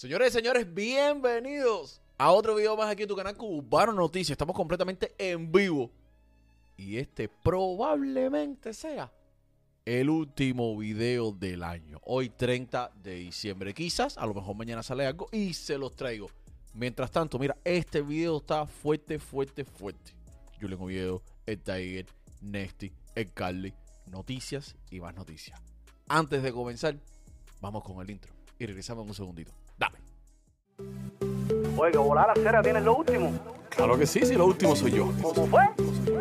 Señores y señores, bienvenidos a otro video más aquí en tu canal Cubano Noticias. Estamos completamente en vivo. Y este probablemente sea el último video del año. Hoy 30 de diciembre. Quizás, a lo mejor mañana sale algo y se los traigo. Mientras tanto, mira, este video está fuerte, fuerte, fuerte. Julian Oviedo, el Tiger, Nesty, el Carly, noticias y más noticias. Antes de comenzar, vamos con el intro y regresamos en un segundito. Oye, que volar la cera tienes lo último. Claro que sí, sí, lo último soy yo. ¿Cómo fue?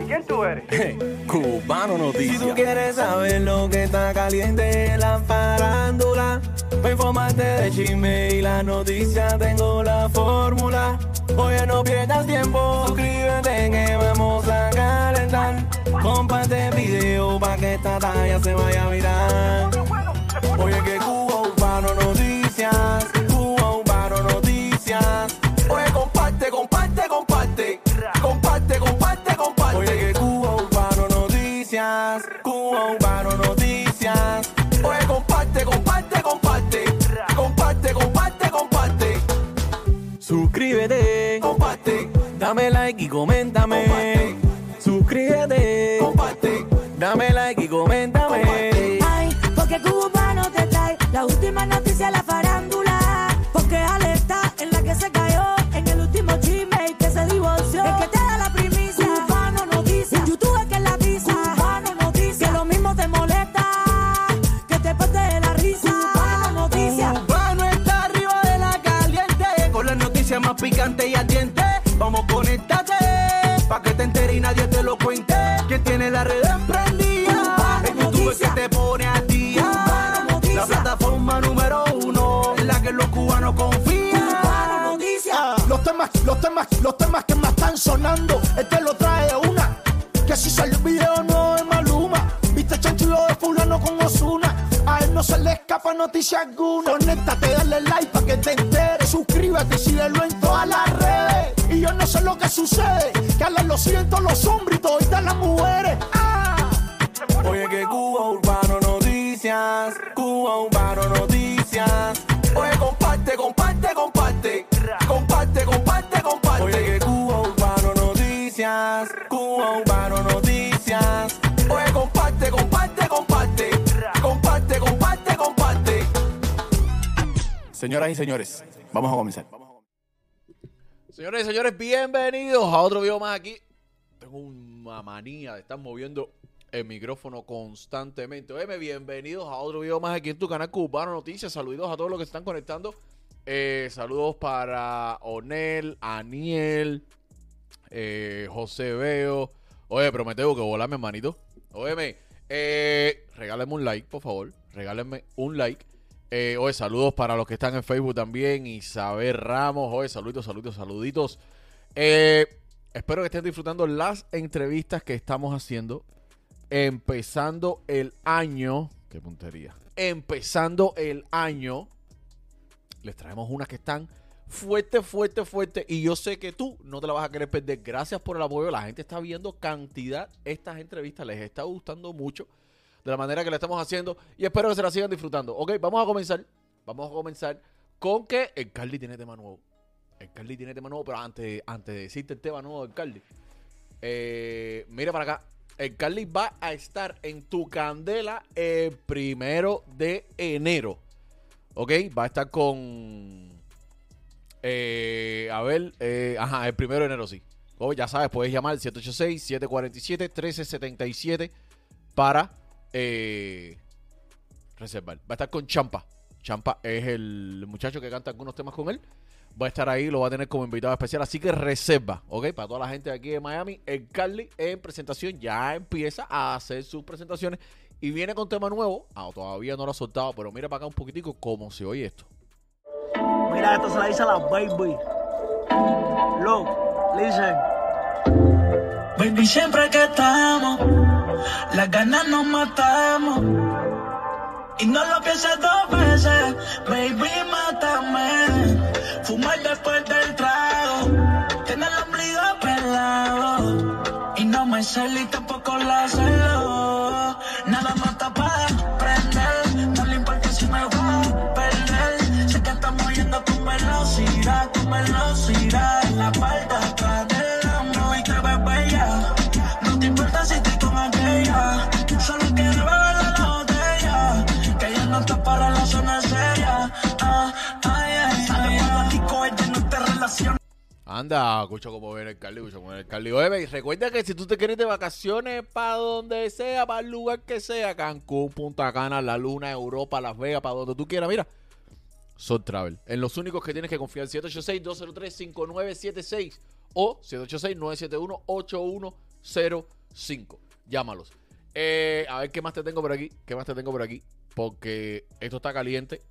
¿Y quién tú eres? Cubano Si tú Noticias. quieres saber lo que está caliente en la farándula, para informarte de chisme y la noticia tengo la fórmula. Oye, no pierdas tiempo, suscríbete que vamos a calentar. Comparte el video para que esta talla se vaya a virar. Oye, que Cuba Urbano Noticias, Suscríbete, comparte. Dame like y coméntame. Sonando, este lo trae una. Que si sale el video no es Maluma. Viste chanchulo de fulano con Osuna. A él no se le escapa noticia alguna. Conéctate, dale like para que te enteres. Suscríbete y síguelo en todas las redes. Y yo no sé lo que sucede. Que a lo siento los hombres y toditas las mujeres. Ah. Oye, que Cuba Urbano Noticias, Cuba Urbano Noticias. Oye, comparte, comparte, comparte. Comparte, comparte, comparte. Señoras y señores, vamos a comenzar. Señores y señores, bienvenidos a otro video más aquí. Tengo una manía de estar moviendo el micrófono constantemente. Oye, bienvenidos a otro video más aquí en tu canal Cubano Noticias. Saludos a todos los que están conectando. Eh, saludos para Onel, Aniel, eh, José Veo. Oye, pero me tengo que volar, mi hermanito. Óyeme, eh, regálenme un like, por favor. Regálenme un like. Eh, oye, saludos para los que están en Facebook también. Isabel Ramos. Oye, saluditos, saluditos, saluditos. Eh, espero que estén disfrutando las entrevistas que estamos haciendo. Empezando el año. Qué puntería. Empezando el año. Les traemos unas que están fuerte, fuerte, fuerte. Y yo sé que tú no te la vas a querer perder. Gracias por el apoyo. La gente está viendo cantidad estas entrevistas. Les está gustando mucho de la manera que la estamos haciendo. Y espero que se la sigan disfrutando. Ok, vamos a comenzar. Vamos a comenzar con que el Carly tiene tema nuevo. El Carly tiene tema nuevo. Pero antes, antes de decirte el tema nuevo del Carly, eh, mira para acá. El Carly va a estar en tu candela el primero de enero. Ok, va a estar con. Eh, a ver, eh, ajá, el primero de enero sí. Ya sabes, puedes llamar al 786-747-1377 para eh, reservar. Va a estar con Champa. Champa es el muchacho que canta algunos temas con él. Va a estar ahí, lo va a tener como invitado especial. Así que reserva, ¿ok? Para toda la gente de aquí de Miami, el Carly en presentación ya empieza a hacer sus presentaciones y viene con tema nuevo. Ah, todavía no lo ha soltado, pero mira para acá un poquitico cómo se oye esto. Mira, esto se la dice a la baby. Look, listen. Baby, siempre que estamos, las ganas nos matamos. Y no lo pienses dos veces, baby, mátame. Fumar después del trago, tener el ombligo pelado. Y no me salí tampoco la celo. Anda, escucha cómo viene el Carly, escucha cómo viene el Carly. Oye, recuerda que si tú te quieres de vacaciones para donde sea, para el lugar que sea, Cancún, Punta Cana, La Luna, Europa, Las Vegas, para donde tú quieras, mira. Son Travel. En los únicos que tienes que confiar, 786-203-5976 o 786-971-8105. Llámalos. Eh, a ver qué más te tengo por aquí, qué más te tengo por aquí, porque esto está caliente,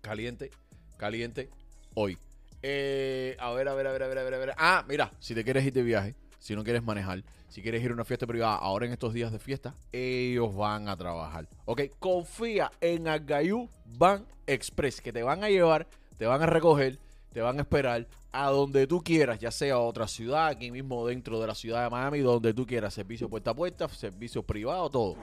caliente, caliente hoy. Eh, a ver, a ver, a ver, a ver, a ver, a ver. Ah, mira, si te quieres ir de viaje, si no quieres manejar, si quieres ir a una fiesta privada, ahora en estos días de fiesta, ellos van a trabajar. Ok, confía en Agayú Van Express, que te van a llevar, te van a recoger, te van a esperar a donde tú quieras, ya sea otra ciudad, aquí mismo dentro de la ciudad de Miami, donde tú quieras, servicio puerta a puerta, servicio privado, todo.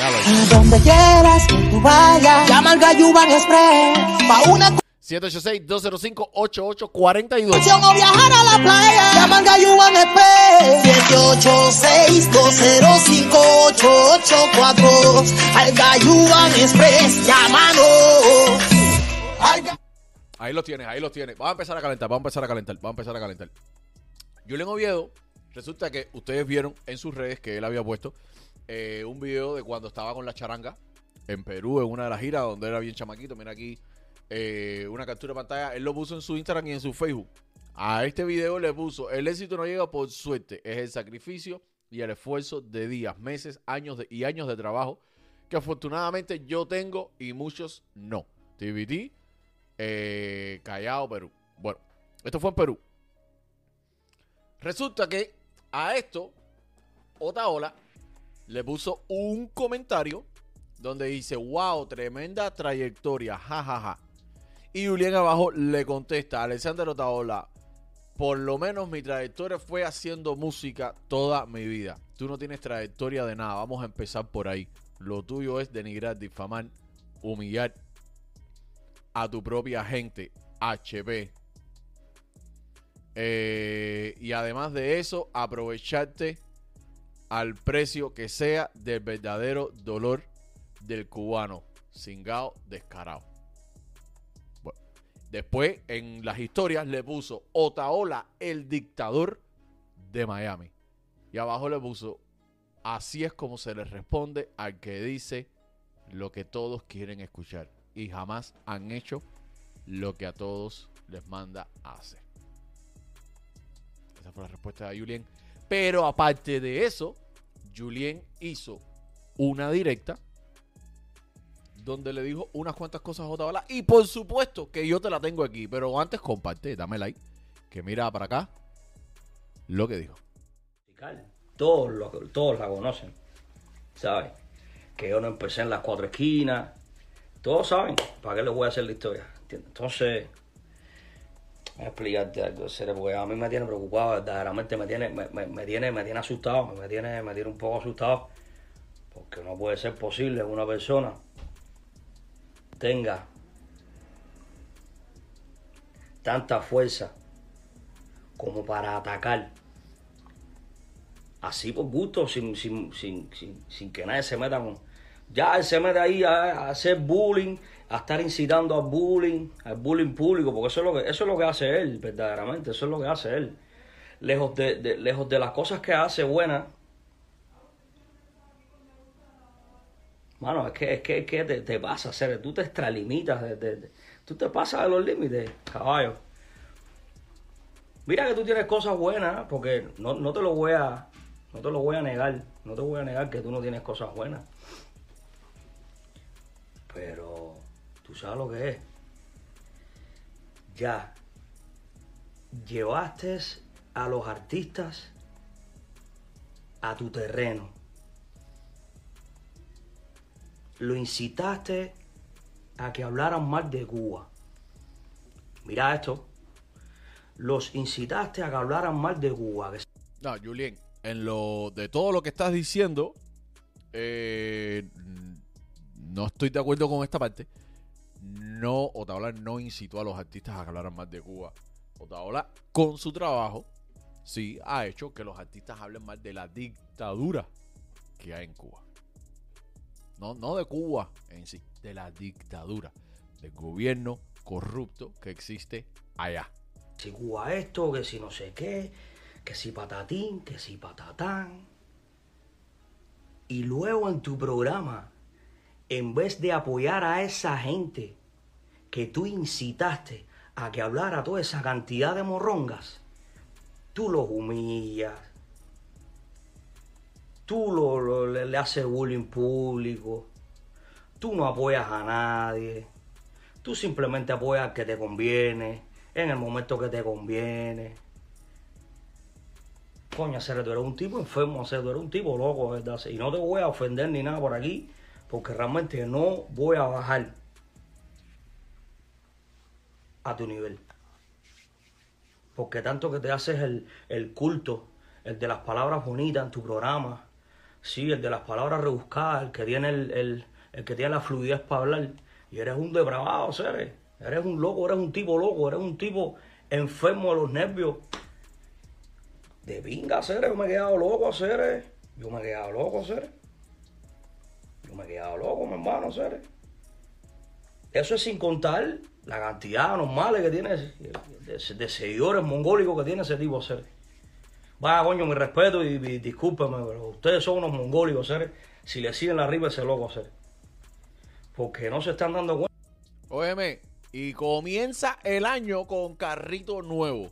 A donde quieras que tú vayas, llama al Gayuban Express pa' una 786-205-8842. excursión o viajar a la playa. Llama al Gayuban Express 786-205-8842 al Gayuban Express, llámanos. Ahí lo tienes, ahí lo tienes. Vamos a empezar a calentar, vamos a empezar a calentar, vamos a empezar a calentar. Julián Oviedo, resulta que ustedes vieron en sus redes que él había puesto eh, un video de cuando estaba con la charanga en Perú, en una de las giras donde era bien chamaquito. Mira aquí eh, una captura de pantalla. Él lo puso en su Instagram y en su Facebook. A este video le puso, el éxito no llega por suerte, es el sacrificio y el esfuerzo de días, meses, años y años de trabajo que afortunadamente yo tengo y muchos no. TBT, eh, Callao, Perú. Bueno, esto fue en Perú. Resulta que a esto, Otaola le puso un comentario donde dice, wow, tremenda trayectoria, jajaja. Y Julián abajo le contesta, Alexander Otaola, por lo menos mi trayectoria fue haciendo música toda mi vida. Tú no tienes trayectoria de nada, vamos a empezar por ahí. Lo tuyo es denigrar, difamar, humillar a tu propia gente, HP. Eh, y además de eso, aprovecharte al precio que sea del verdadero dolor del cubano, cingao descarado. Después en las historias le puso Otaola, el dictador de Miami. Y abajo le puso, así es como se le responde al que dice lo que todos quieren escuchar y jamás han hecho lo que a todos les manda hacer. Esa fue la respuesta de Julien. Pero aparte de eso, Julien hizo una directa donde le dijo unas cuantas cosas a Otaola. Y por supuesto que yo te la tengo aquí. Pero antes comparte, dame like. Que mira para acá lo que dijo. Todos, lo- todos la conocen, ¿sabes? Que yo no empecé en las cuatro esquinas. Todos saben, ¿para qué les voy a hacer la historia? Entonces, voy a explicarte algo, porque a mí me tiene preocupado, verdaderamente me tiene, me, me- me tiene, me tiene asustado, me tiene, me tiene un poco asustado, porque no puede ser posible una persona tenga tanta fuerza como para atacar así por gusto, sin, sin, sin, sin, que nadie se meta con... Ya él se mete ahí a, a hacer bullying, a estar incitando al bullying, al bullying público, porque eso es lo que, eso es lo que hace él, verdaderamente, eso es lo que hace él. Lejos de, de- lejos de las cosas que hace buenas, mano, es que, es que, te, te pasa, hacer, tú te extralimitas, de- tú te pasas de los límites, caballo. Mira que tú tienes cosas buenas, porque no, no te lo voy a, no te lo voy a negar, no te voy a negar que tú no tienes cosas buenas. Pero tú sabes lo que es. Ya llevaste a los artistas a tu terreno. Lo incitaste a que hablaran mal de Cuba. Mira esto los incitaste a que hablaran mal de Cuba. No, Julien, en lo de todo lo que estás diciendo, eh, no estoy de acuerdo con esta parte. no, Otaola no incitó a los artistas a que hablaran más de Cuba. Otaola, con su trabajo, sí ha hecho que los artistas hablen más de la dictadura que hay en Cuba. No, no de Cuba en sí, de la dictadura, del gobierno corrupto que existe allá. Si Cuba esto, que si no sé qué, que si patatín, que si patatán. Y luego en tu programa, en vez de apoyar a esa gente que tú incitaste a que hablara toda esa cantidad de morrongas, tú los humillas, tú lo- le, le haces bullying público, tú no apoyas a nadie, tú simplemente apoyas al que te conviene, en el momento que te conviene. Coño, Cere, tú eres un tipo enfermo, Cere, tú eres un tipo loco, ¿verdad? Y no te voy a ofender ni nada por aquí, porque realmente no voy a bajar a tu nivel. Porque tanto que te haces el, el culto, el de las palabras bonitas en tu programa, sí, el de las palabras rebuscadas, el que tiene el, el- el que tiene la fluidez para hablar, y eres un depravado, Cere. Eres un loco, eres un tipo loco, eres un tipo enfermo de los nervios. De pinga, Cere, yo me he quedado loco, Cere. Yo me he quedado loco, Cere. Yo me he quedado loco, mi hermano, Cere. Eso es sin contar la cantidad normal que tiene de, seguidores mongólicos que tiene ese tipo, Cere. Vaya, coño, mi respeto y, y discúlpeme, pero ustedes son unos mongólicos, Cere. Si le siguen la arriba ese loco, Cere. Porque no se están dando cuenta. Óyeme, y comienza el año con carrito nuevo.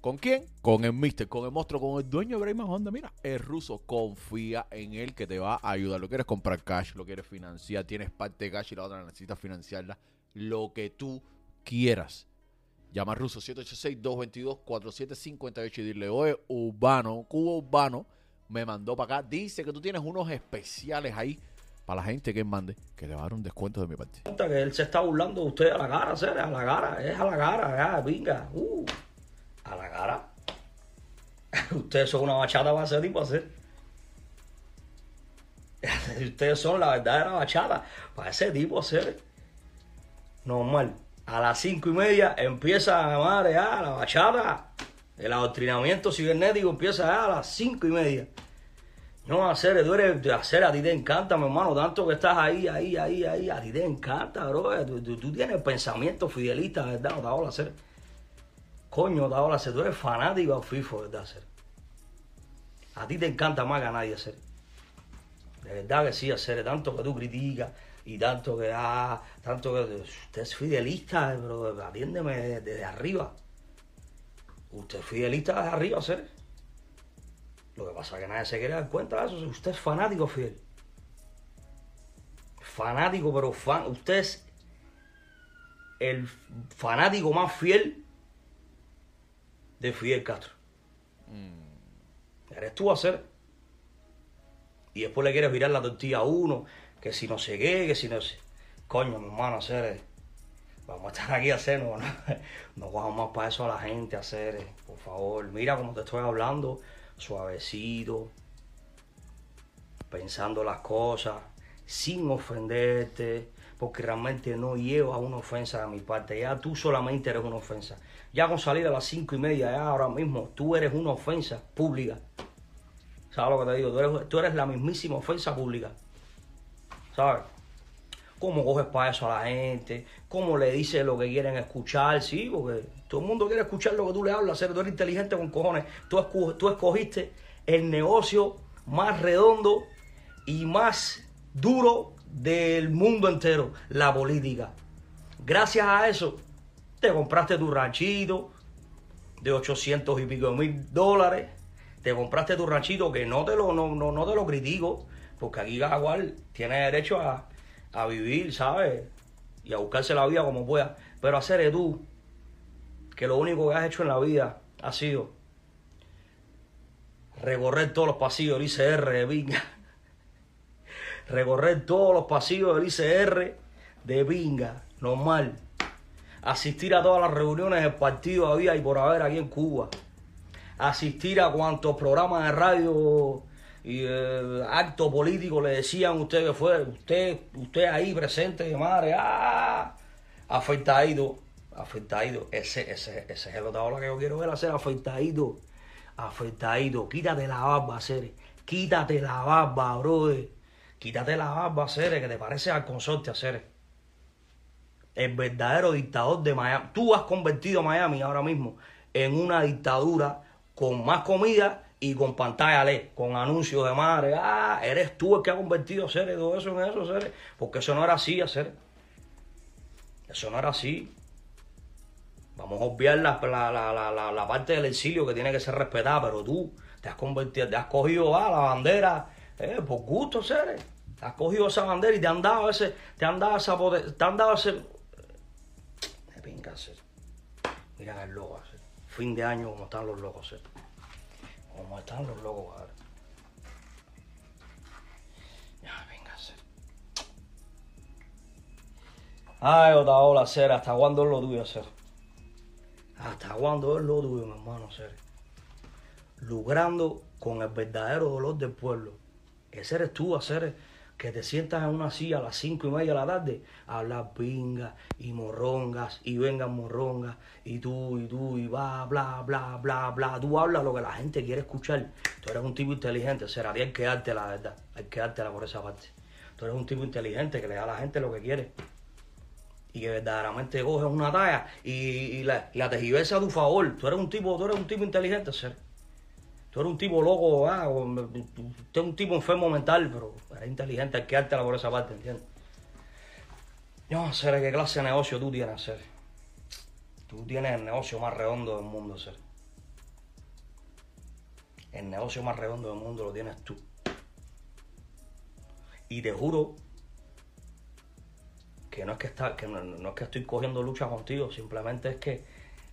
¿Con quién? Con el Mister, con el monstruo, con el dueño de Brayman Honda. Mira, el ruso confía en él que te va a ayudar. Lo quieres comprar cash, lo quieres financiar, tienes parte de cash y la otra necesitas financiarla. Lo que tú quieras. Llama ruso 786-222-4758 y dile, oye, Urbano, Cuba Urbano, me mandó para acá. Dice que tú tienes unos especiales ahí para la gente que mande, que le va a dar un descuento de mi parte. que él se está burlando de usted a la cara, Cere, a la cara, es a la cara, ya, venga, uh, a la cara. Ustedes son una bachata para ese tipo hacer. Ustedes son la verdadera bachata para ese tipo hacer. Normal. A las cinco y media empieza madre, ya, la bachata. El adoctrinamiento cibernético empieza a las cinco y media. No, hacer, tú eres hacer, a ti te encanta, mi hermano, tanto que estás ahí, ahí, ahí, ahí, a ti te encanta, bro. Tú, tienes pensamiento fidelista, ¿verdad? Hago hacer. Coño, hago hacer, tú eres fanático al FIFO, ¿verdad? Hacer. A ti te encanta más que a nadie hacer. De verdad que sí, hacer, tanto que tú criticas y tanto que, ah, tanto que usted es fidelista, pero atiéndeme desde, arriba. Usted es fidelista desde arriba, hacer. Lo que pasa es que nadie se quiere dar cuenta de eso. Usted es fanático, Fidel. Fanático, pero fan. Usted es el fanático más fiel de Fidel Castro. Eres tú a hacer. Y después le quieres virar la tortilla a uno. Que si no sé que si no sé. Coño, mi hermano, hacer. Vamos a estar aquí a hacer, no, no, cojamos más para eso a la gente, hacer, por favor. Mira como te estoy hablando, suavecito, pensando las cosas, sin ofenderte, porque realmente no lleva una ofensa de mi parte. Ya tú solamente eres una ofensa. Ya con salir a las cinco y media, ya ahora mismo, tú eres una ofensa pública. ¿Sabes lo que te digo? Tú eres, tú eres la mismísima ofensa pública. Cómo coges para eso a la gente, cómo le dices lo que quieren escuchar, sí, porque todo el mundo quiere escuchar lo que tú le hablas, ser tú eres inteligente con cojones, tú, escu- tú escogiste el negocio más redondo y más duro del mundo entero, la política. Gracias a eso, te compraste tu ranchito de 800 y pico mil dólares, te compraste tu ranchito que no te lo, no, no, no te lo critico, porque aquí cada cual tiene derecho a, a vivir, ¿sabes? Y a buscarse la vida como pueda. Pero hacer tú, que lo único que has hecho en la vida ha sido recorrer todos los pasillos del ICR de Pinga. Recorrer todos los pasillos del ICR de Pinga, normal. Asistir a todas las reuniones del partido había y por haber aquí en Cuba. Asistir a cuantos programas de radio y eh, acto político le decían usted que fue, usted, usted ahí presente madre, ah, afeitadito, afeitadito. Ese, ese, ese es el otaola que yo quiero ver hacer, afeitadito, afeitadito. Quítate la barba, Cere. Quítate la barba, brother. Quítate la barba, Cere, que te parece al consorte, Cere. El verdadero dictador de Miami. Tú has convertido a Miami ahora mismo en una dictadura con más comida y con pantalla LED, con anuncios de madre. Ah, eres tú el que ha convertido a Cere todo eso en eso. Porque eso no era así, Cere. Eso no era así. Vamos a obviar la, la, la, la, parte del exilio que tiene que ser respetada, pero tú te has convertido, te has cogido ah, la bandera eh, por gusto, seres. Te has cogido esa bandera y te han dado ese, te han dado esa poder- te han dado ese. De pinga, Cere. Mira el loco. Fin de año como están los locos, Cere. Como están los locos, Cere. Ya, venga, Cere. Ay, Otaola, Cere, ¿hasta cuándo es lo tuyo, Cere? ¿Hasta cuándo es lo tuyo, mi hermano, Cere? Logrando con el verdadero dolor del pueblo. Ese eres tú, Cere, que te sientas en una silla a las cinco y media de la tarde a hablar pingas y morrongas y vengan morrongas y tú y tú y va, bla, bla, bla, bla. Tú hablas lo que la gente quiere escuchar. Tú eres un tipo inteligente, ti hay que la verdad. Hay que dártela por esa parte. Tú eres un tipo inteligente que le da a la gente lo que quiere y que verdaderamente coges una talla y, la, la tergiversa a tu favor. Tú eres un tipo, tú eres un tipo inteligente, ser. Tú eres un tipo loco, ah, o- un tipo enfermo mental, pero eres inteligente, hay que dártela por esa parte, ¿entiendes? No sé qué clase de negocio tú tienes, ser. Tú tienes el negocio más redondo del mundo, ser. El negocio más redondo del mundo lo tienes tú. Y te juro que no es que está, que no, no es que estoy cogiendo lucha contigo, simplemente es que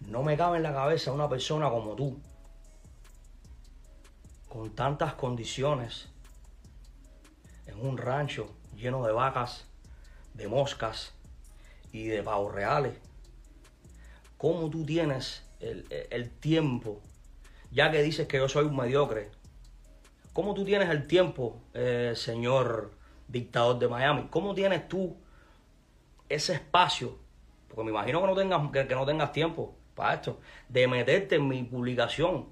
no me cabe en la cabeza una persona como tú, con tantas condiciones, en un rancho lleno de vacas, de moscas y de pavos reales. ¿Cómo tú tienes el, el tiempo, ya que dices que yo soy un mediocre? ¿Cómo tú tienes el tiempo, eh, señor dictador de Miami? ¿Cómo tienes tú ese espacio, porque me imagino que no tengas, que, que no tengas tiempo para esto, de meterte en mi publicación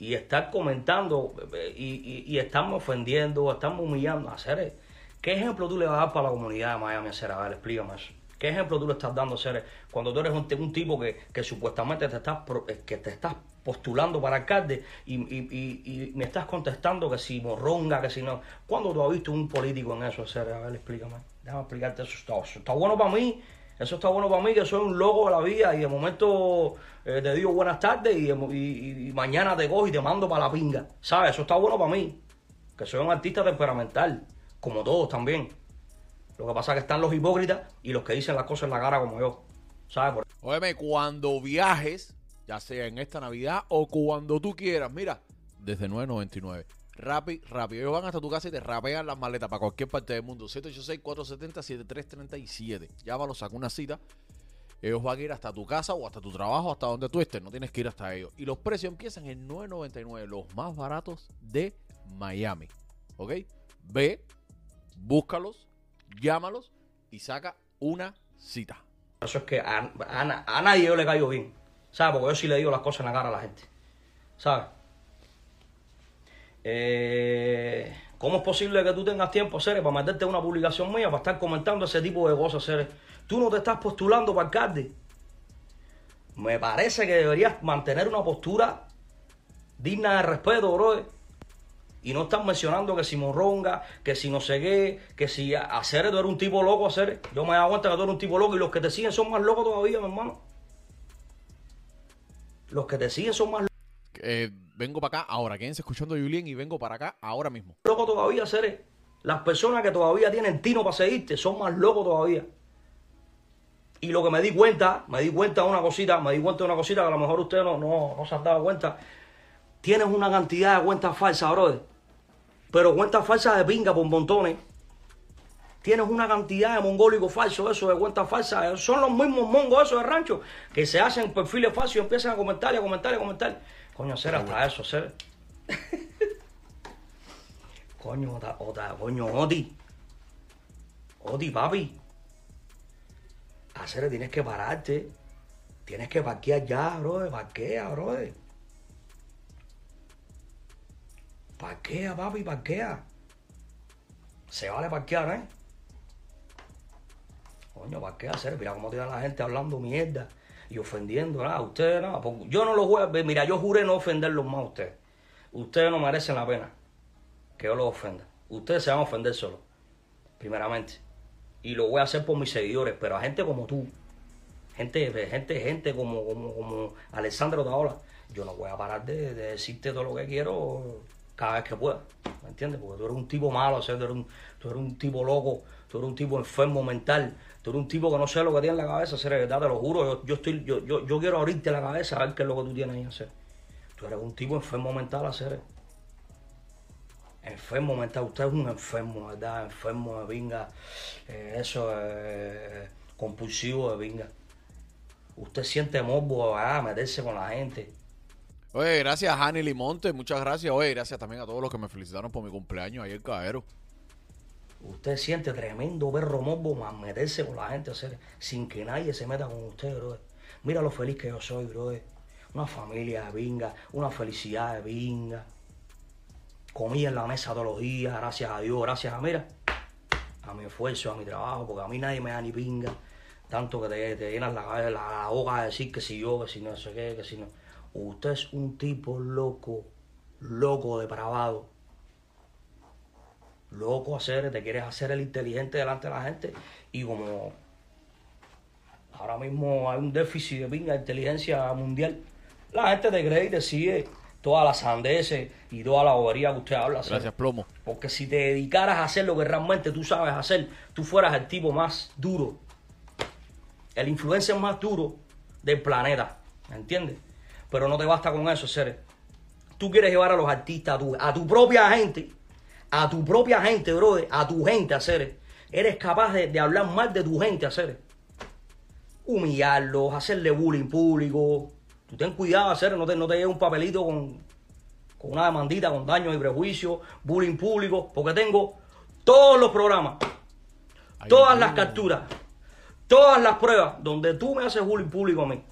y estar comentando eh, y, y, estarme ofendiendo, estarme humillando. Hacer, ¿Qué ejemplo tú le vas a dar para la comunidad de Miami? A ver, explícame eso. ¿Qué ejemplo tú le estás dando, hacer cuando tú eres un, tipo que, que supuestamente te estás, eh, que te estás postulando para alcalde y, y, me estás contestando que si morronga, que si no. ¿Cuándo tú has visto un político en eso, hacer? A ver, explícame. Déjame explicarte eso. Está, está bueno para mí. Eso está bueno para mí, que soy un loco de la vida y de momento eh, te digo buenas tardes y, y- mañana te cojo y te mando para la pinga. ¿Sabes? Eso está bueno para mí. Que soy un artista temperamental, como todos también. Lo que pasa es que están los hipócritas y los que dicen las cosas en la cara como yo. ¿Sabes? Óyeme, cuando viajes, ya sea en esta Navidad o cuando tú quieras, mira, desde 9.99. Rappi, rápido. Ellos van hasta tu casa y te rapean las maletas para cualquier parte del mundo. 786-470-7337. Llámalo, saca una cita. Ellos van a ir hasta tu casa o hasta tu trabajo, hasta donde tú estés. No tienes que ir hasta ellos. Y los precios empiezan en 9.99, los más baratos de Miami. ¿Ok? Ve, búscalos, llámalos y saca una cita. Eso es que a nadie yo le caigo bien. ¿Sabes? Porque yo sí le digo las cosas en la cara a la gente. ¿Sabes? Eh, ¿Cómo es posible que tú tengas tiempo, Ceres, para meterte una publicación mía, para estar comentando ese tipo de cosas, Ceres? Tú no te estás postulando para alcalde. Me parece que deberías mantener una postura digna de respeto, bro. Y no estás mencionando que si morronga, que si no sé qué, que si hacer tú eres un tipo loco, hacer. Yo me he dado cuenta que tú eres un tipo loco y los que te siguen son más locos todavía, mi hermano. Los que te siguen son más Eh, vengo para acá ahora. Quédense escuchando a Julien y vengo para acá ahora mismo. locos todavía, seres. Las personas que todavía tienen tino para seguirte son más locos todavía. Y lo que me di cuenta, me di cuenta de una cosita, me di cuenta de una cosita que a lo mejor ustedes no, no, no se han dado cuenta. Tienes una cantidad de cuentas falsas, brother. Pero cuentas falsas de pinga por montones. Tienes una cantidad de mongólicos falsos, eso de cuentas falsas. Son los mismos mongos esos de rancho que se hacen perfiles falsos y empiezan a comentar y a comentar y a comentar. Coño, ser hasta eso, ser. Coño, ota, ota, coño, Oti. Oti, papi. Hacer, tienes que pararte. Tienes que parquear ya, bro. Parquea, bro. Parquea, papi, parquea. Se vale parquear, ¿eh? Coño, parquea, hacer. Mira cómo tiene la gente hablando mierda y ofendiendo. Nada, ustedes nada. porque Yo no los voy a ver. Mira, yo juré no ofenderlos más a ustedes. Ustedes no merecen la pena que yo los ofenda. Ustedes se van a ofender solos, primeramente. Y lo voy a hacer por mis seguidores, pero a gente como tú, gente, gente, gente como, como, como Alessandro yo no voy a parar de, de decirte todo lo que quiero cada vez que pueda. ¿Me entiendes? Porque tú eres un tipo malo, o sea, tú, eres un, tú eres un tipo loco, tú eres un tipo enfermo mental, tú eres un tipo que no sé lo que tiene en la cabeza, hacer verdad, te lo juro. Yo, estoy, yo, yo, yo quiero abrirte la cabeza a ver qué es lo que tú tienes ahí, hacer. Tú eres un tipo enfermo mental, hacer. Enfermo mental, usted es un enfermo, ¿verdad? Enfermo de vinga, eh, eso, eh, compulsivo de vinga. Usted siente morbo a meterse con la gente. Oye, gracias Hani Limonte, muchas gracias. Oye, gracias también a todos los que me felicitaron por mi cumpleaños ayer, caballero. Usted siente tremendo perro morbo más meterse con la gente, hacer, sin que nadie se meta con usted, bro. Mira lo feliz que yo soy, bro. Una familia de vinga, una felicidad de vinga. Comí en la mesa todos los días, gracias a Dios, gracias a, mira, a mi esfuerzo, a mi trabajo, porque a mí nadie me da ni pinga. Tanto que te, llenas la, la, la boca de decir que si yo, que si no sé qué, que si no. Usted es un tipo loco, loco, depravado. Loco hacer, te quieres hacer el inteligente delante de la gente y como ahora mismo hay un déficit de pinga de inteligencia mundial, la gente te cree y te sigue todas las sandeces y toda la bobería que usted habla. hacer. Gracias, Plomo. Porque si te dedicaras a hacer lo que realmente tú sabes hacer, tú fueras el tipo más duro, el influencer más duro del planeta, ¿me entiendes? Pero no te basta con eso, seres. Tú quieres llevar a los artistas, a tu, a tu propia gente, a tu propia gente, brother, a tu gente, hacer. Eres capaz de, de hablar mal de tu gente, hacer. Humillarlos, hacerle bullying público. Tú ten cuidado, hacer, no te, no te lleves un papelito con, con una demandita, con daños y prejuicios, bullying público, porque tengo todos los programas, todas las capturas, todas las pruebas donde tú me haces bullying público a mí.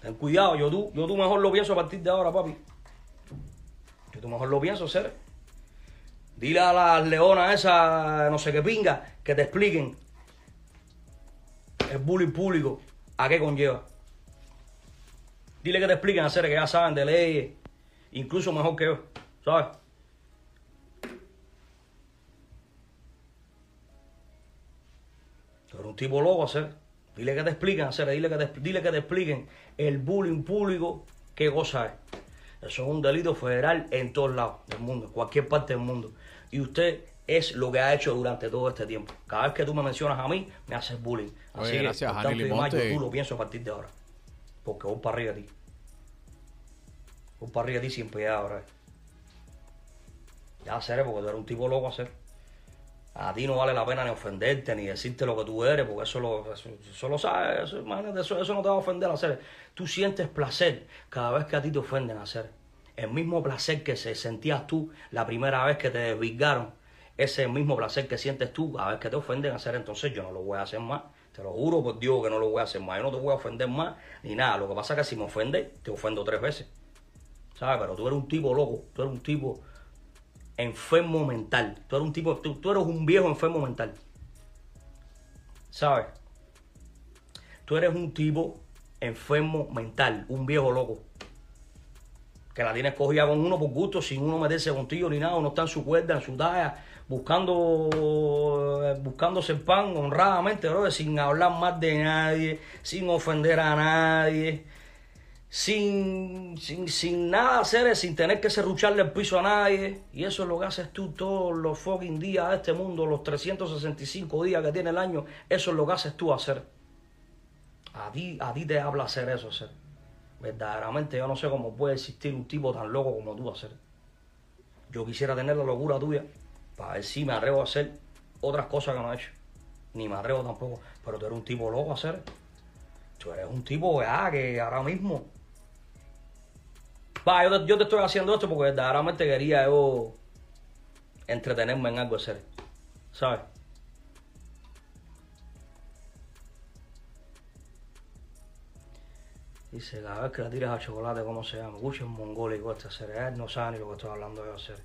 Ten cuidado, yo tú, yo tú mejor lo pienso a partir de ahora, papi. Yo tú mejor lo pienso, ser. Dile a las leonas esas, no sé qué pinga, que te expliquen el bullying público, a qué conlleva. Dile que te expliquen hacer que ya saben de leyes, incluso mejor que yo, ¿sabes? Eres un tipo loco, hacer. Dile que te expliquen, hacer. Dile que te, dile que te expliquen el bullying público, qué cosa es. Eso es un delito federal en todos lados del mundo, en cualquier parte del mundo. Y usted es lo que ha hecho durante todo este tiempo. Cada vez que tú me mencionas a mí, me haces bullying. Así Oye, que, gracias, por tanto y demás, yo tú lo pienso a partir de ahora. Porque voy para arriba de ti. Voy para arriba de ti sin piedad ahora. Ya, seré, porque tú eres un tipo loco, hacer. A ti no vale la pena ni ofenderte, ni decirte lo que tú eres, porque eso lo, eso, eso lo sabes, eso, imagínate, eso, eso no te va a ofender hacer. Tú sientes placer cada vez que a ti te ofenden hacer. El mismo placer que se sentías tú la primera vez que te desvirgaron, ese mismo placer que sientes tú cada vez que te ofenden hacer, entonces yo no lo voy a hacer más. Te lo juro por Dios que no lo voy a hacer más. Yo no te voy a ofender más ni nada. Lo que pasa es que si me ofendes, te ofendo tres veces. ¿Sabes? Pero tú eres un tipo loco, tú eres un tipo enfermo mental. Tú eres un tipo, tú, tú eres un viejo enfermo mental. ¿Sabes? Tú eres un tipo enfermo mental, un viejo loco. Que la tienes cogida con uno por gusto, sin uno meterse contigo ni nada. Uno está en su cuerda, en su talla, buscando, eh, buscándose el pan honradamente, bro, sin hablar más de nadie, sin ofender a nadie sin, sin, sin nada hacer, sin tener que serrucharle el piso a nadie. Y eso es lo que haces tú todos los fucking días de este mundo, los 365 días que tiene el año. Eso es lo que haces tú hacer. A ti, a ti te habla hacer eso, hacer. Verdaderamente yo no sé cómo puede existir un tipo tan loco como tú hacer. Yo quisiera tener la locura tuya para ver si me atrevo a hacer otras cosas que no he hecho. Ni me atrevo tampoco. Pero tú eres un tipo loco hacer. Tú eres un tipo ah, que ahora mismo Va, yo te, yo te estoy haciendo esto porque verdaderamente quería yo entretenerme en algo hacer. ¿Sabes? Dice, cada vez que le tiras a chocolate, ¿cómo se llama? Gucci es mongólico este ser. Él no sabe ni lo que estoy hablando yo, ser.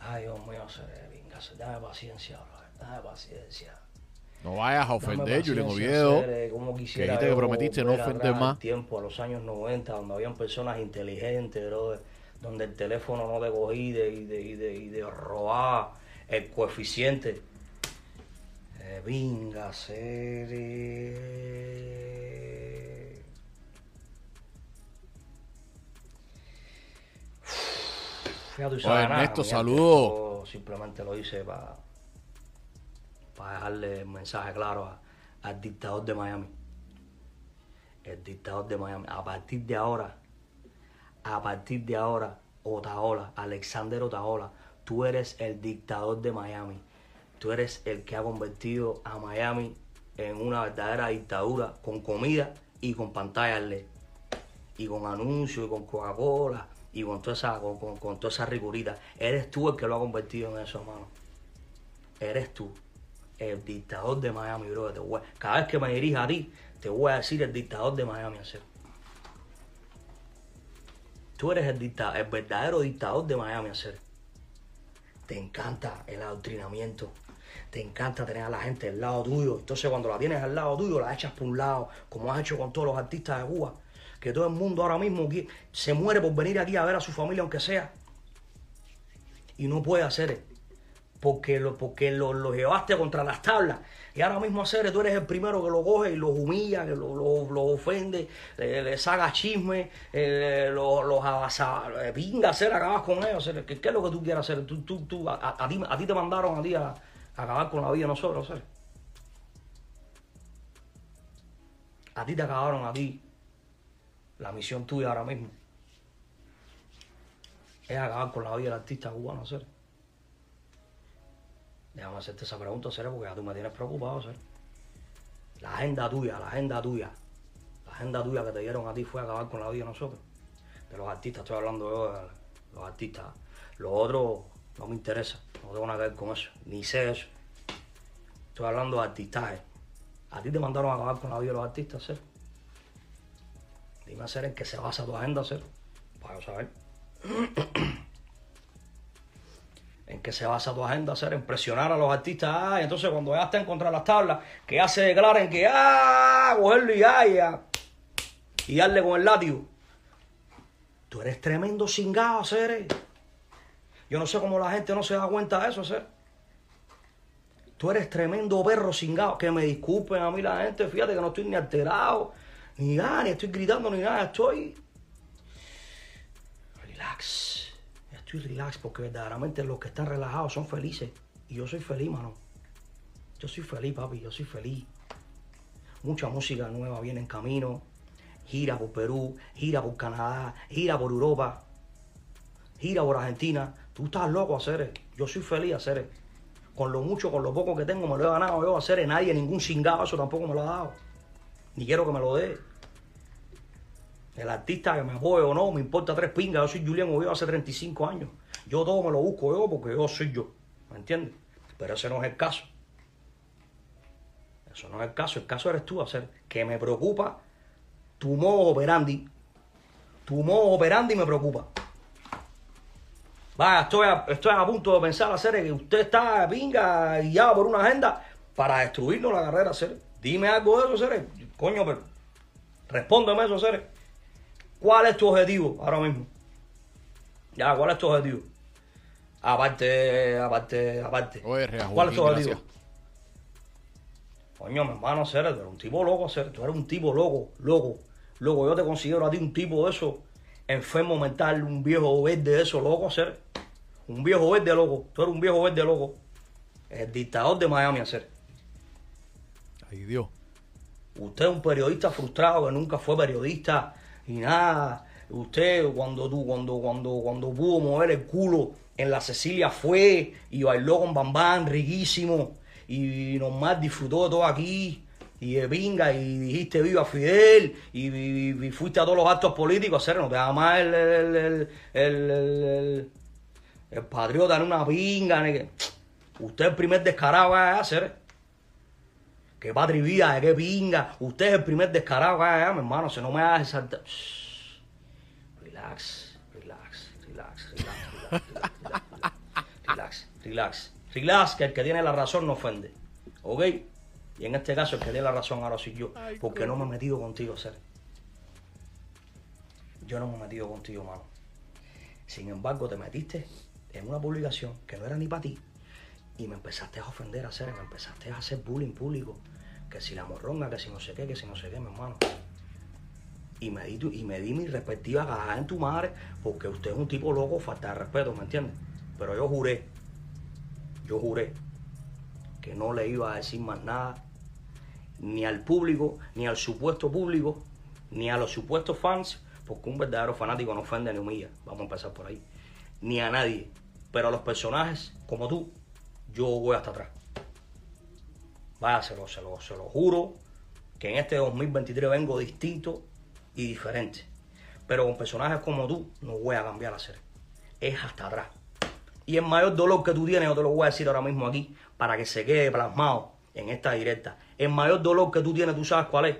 Ay, Dios mío, ser. Venga, ser, dame paciencia, bro. Dame paciencia. No vayas a ofender, Julián Oviedo. Sere, como quisiera dijiste que prometiste no ofender más. tiempo, a los años 90, donde habían personas inteligentes, brother, donde el teléfono no te cogí de, y de, y de, y de robar el coeficiente. Eh, venga, Sere. Nada, Ernesto, saludos. yo Simplemente lo hice para para dejarle el mensaje claro a- al dictador de Miami. El dictador de Miami. A partir de ahora, a partir de ahora, Otaola, Alexander Otaola, tú eres el dictador de Miami. Tú eres el que ha convertido a Miami en una verdadera dictadura con comida y con pantallas LED. Y con anuncios y con Coca-Cola y con toda esa, con, con- con toda esa ricurita. Eres tú el que lo ha convertido en eso, hermano. Eres tú, el dictador de Miami, bro. Te voy cada vez que me dirija a ti, te voy a decir el dictador de Miami, en serio. Tú eres el, dicta- el verdadero dictador de Miami, en serio. Te encanta el adoctrinamiento. Te encanta tener a la gente al lado tuyo. Entonces, cuando la tienes al lado tuyo, la echas por un lado, como has hecho con todos los artistas de Cuba. Que todo el mundo ahora mismo se muere por venir aquí a ver a su familia, aunque sea. Y no puede hacer porque lo, porque lo, lo llevaste contra las tablas. Y ahora mismo hacer, tú eres el primero que lo coge y los humilla, que lo, lo, lo ofende, le, le saca chisme, eh, los abasa, eh, pinga hacer, acabas con ellos. ¿Qué, es lo que tú quieras hacer? Tú, tú, tú, a, ti, a ti te mandaron a ti a, a acabar con la vida de nosotros. hacer. A ti te acabaron a ti. La misión tuya ahora mismo es acabar con la vida del artista cubano. hacer. Déjame hacerte esa pregunta, Cere, porque ya tú me tienes preocupado, Cere. La agenda tuya, la agenda tuya, la agenda tuya que te dieron a ti fue acabar con la vida de nosotros. De los artistas, estoy hablando de los artistas. Lo otro no me interesa, no tengo nada que ver con eso, ni sé eso. Estoy hablando de artistaje. A ti te mandaron a acabar con la vida de los artistas, Cere. Dime, Cere, en qué se basa tu agenda, Cere, para saber. en qué se basa tu agenda, hacer en presionar a los artistas. Ah, entonces cuando ya estén contra las tablas, que ya se declaren que ah, cogerlo y y ya, y darle con el látigo. Tú eres tremendo cingado, hacer. Yo no sé cómo la gente no se da cuenta de eso, hacer. Tú eres tremendo perro cingado. Que me disculpen a mí la gente, fíjate que no estoy ni alterado, ni nada, ni estoy gritando, ni nada. Estoy relax. Estoy relax porque verdaderamente los que están relajados son felices. Y yo soy feliz, mano. Yo soy feliz, papi, yo soy feliz. Mucha música nueva viene en camino. Gira por Perú, gira por Canadá, gira por Europa, gira por Argentina. Tú estás loco, hacer. Yo soy feliz, hacer. Con lo mucho, con lo poco que tengo, me lo he ganado yo, hacer. Nadie, ningún cingado, eso tampoco me lo ha dado. Ni quiero que me lo dé. El artista que me apoye o no, me importa tres pingas. Yo soy Julián Oviedo hace 35 años. Yo todo me lo busco yo porque yo soy yo. ¿Me entiendes? Pero ese no es el caso. Eso no es el caso. El caso eres tú, hacer. Que me preocupa tu modo operandi. Tu modo operandi me preocupa. Vaya, estoy a, estoy a punto de pensar hacer que usted está pinga guiado por una agenda para destruirnos la carrera, hacer. Dime algo de eso, hacer. Coño, pero respóndeme eso, hacer. ¿Cuál es tu objetivo ahora mismo? Ya, ¿cuál es tu objetivo? Aparte, aparte, aparte. Oye, ¿Cuál es tu objetivo? Coño, mi hermano, Ceres, tú eres un tipo loco, Ceres. Tú eres un tipo loco, loco, loco. Yo te considero a ti un tipo de eso, enfermo mental, un viejo verde de eso, loco, Ceres. Un viejo verde loco. Tú eres un viejo verde loco. El dictador de Miami, Ceres. Ay, Dios. Usted es un periodista frustrado que nunca fue periodista y nada. Usted cuando tú, cuando, cuando, cuando pudo mover el culo en la Cecilia fue y bailó con Bambán, riquísimo. Y normal disfrutó de todo aquí. Y de pinga, y dijiste viva Fidel, y, fuiste a todos los actos políticos, hacer, no te da más el, el, el, el, patriota en una pinga, usted el primer descarado a hacer. Que vida, de qué pinga. Usted es el primer descarado que hay allá, mi hermano. Si no me hagas saltar. Relax, relax, relax, relax, relax, relax, relax, relax, relax, que el que tiene la razón no ofende. ¿Ok? Y en este caso el que tiene la razón ahora soy yo. Porque no me he metido contigo, ser. Yo no me he metido contigo, mano. Sin embargo, te metiste en una publicación que no era ni para ti y me empezaste a ofender a hacer, me empezaste a hacer bullying público. Que si la morronga, que si no sé qué, que si no sé qué, mi hermano. Y me di, y me di mi respectiva cagada en tu madre porque usted es un tipo loco, falta de respeto, ¿me entiendes? Pero yo juré, yo juré que no le iba a decir más nada ni al público, ni al supuesto público, ni a los supuestos fans, porque un verdadero fanático no ofende ni humilla, vamos a empezar por ahí, ni a nadie. Pero a los personajes como tú, yo voy hasta atrás. Vaya, se lo, se lo, se lo juro, que en este 2023 vengo distinto y diferente. Pero con personajes como tú, no voy a cambiar a ser. Es hasta atrás. Y el mayor dolor que tú tienes, yo te lo voy a decir ahora mismo aquí, para que se quede plasmado en esta directa. El mayor dolor que tú tienes, ¿tú sabes cuál es?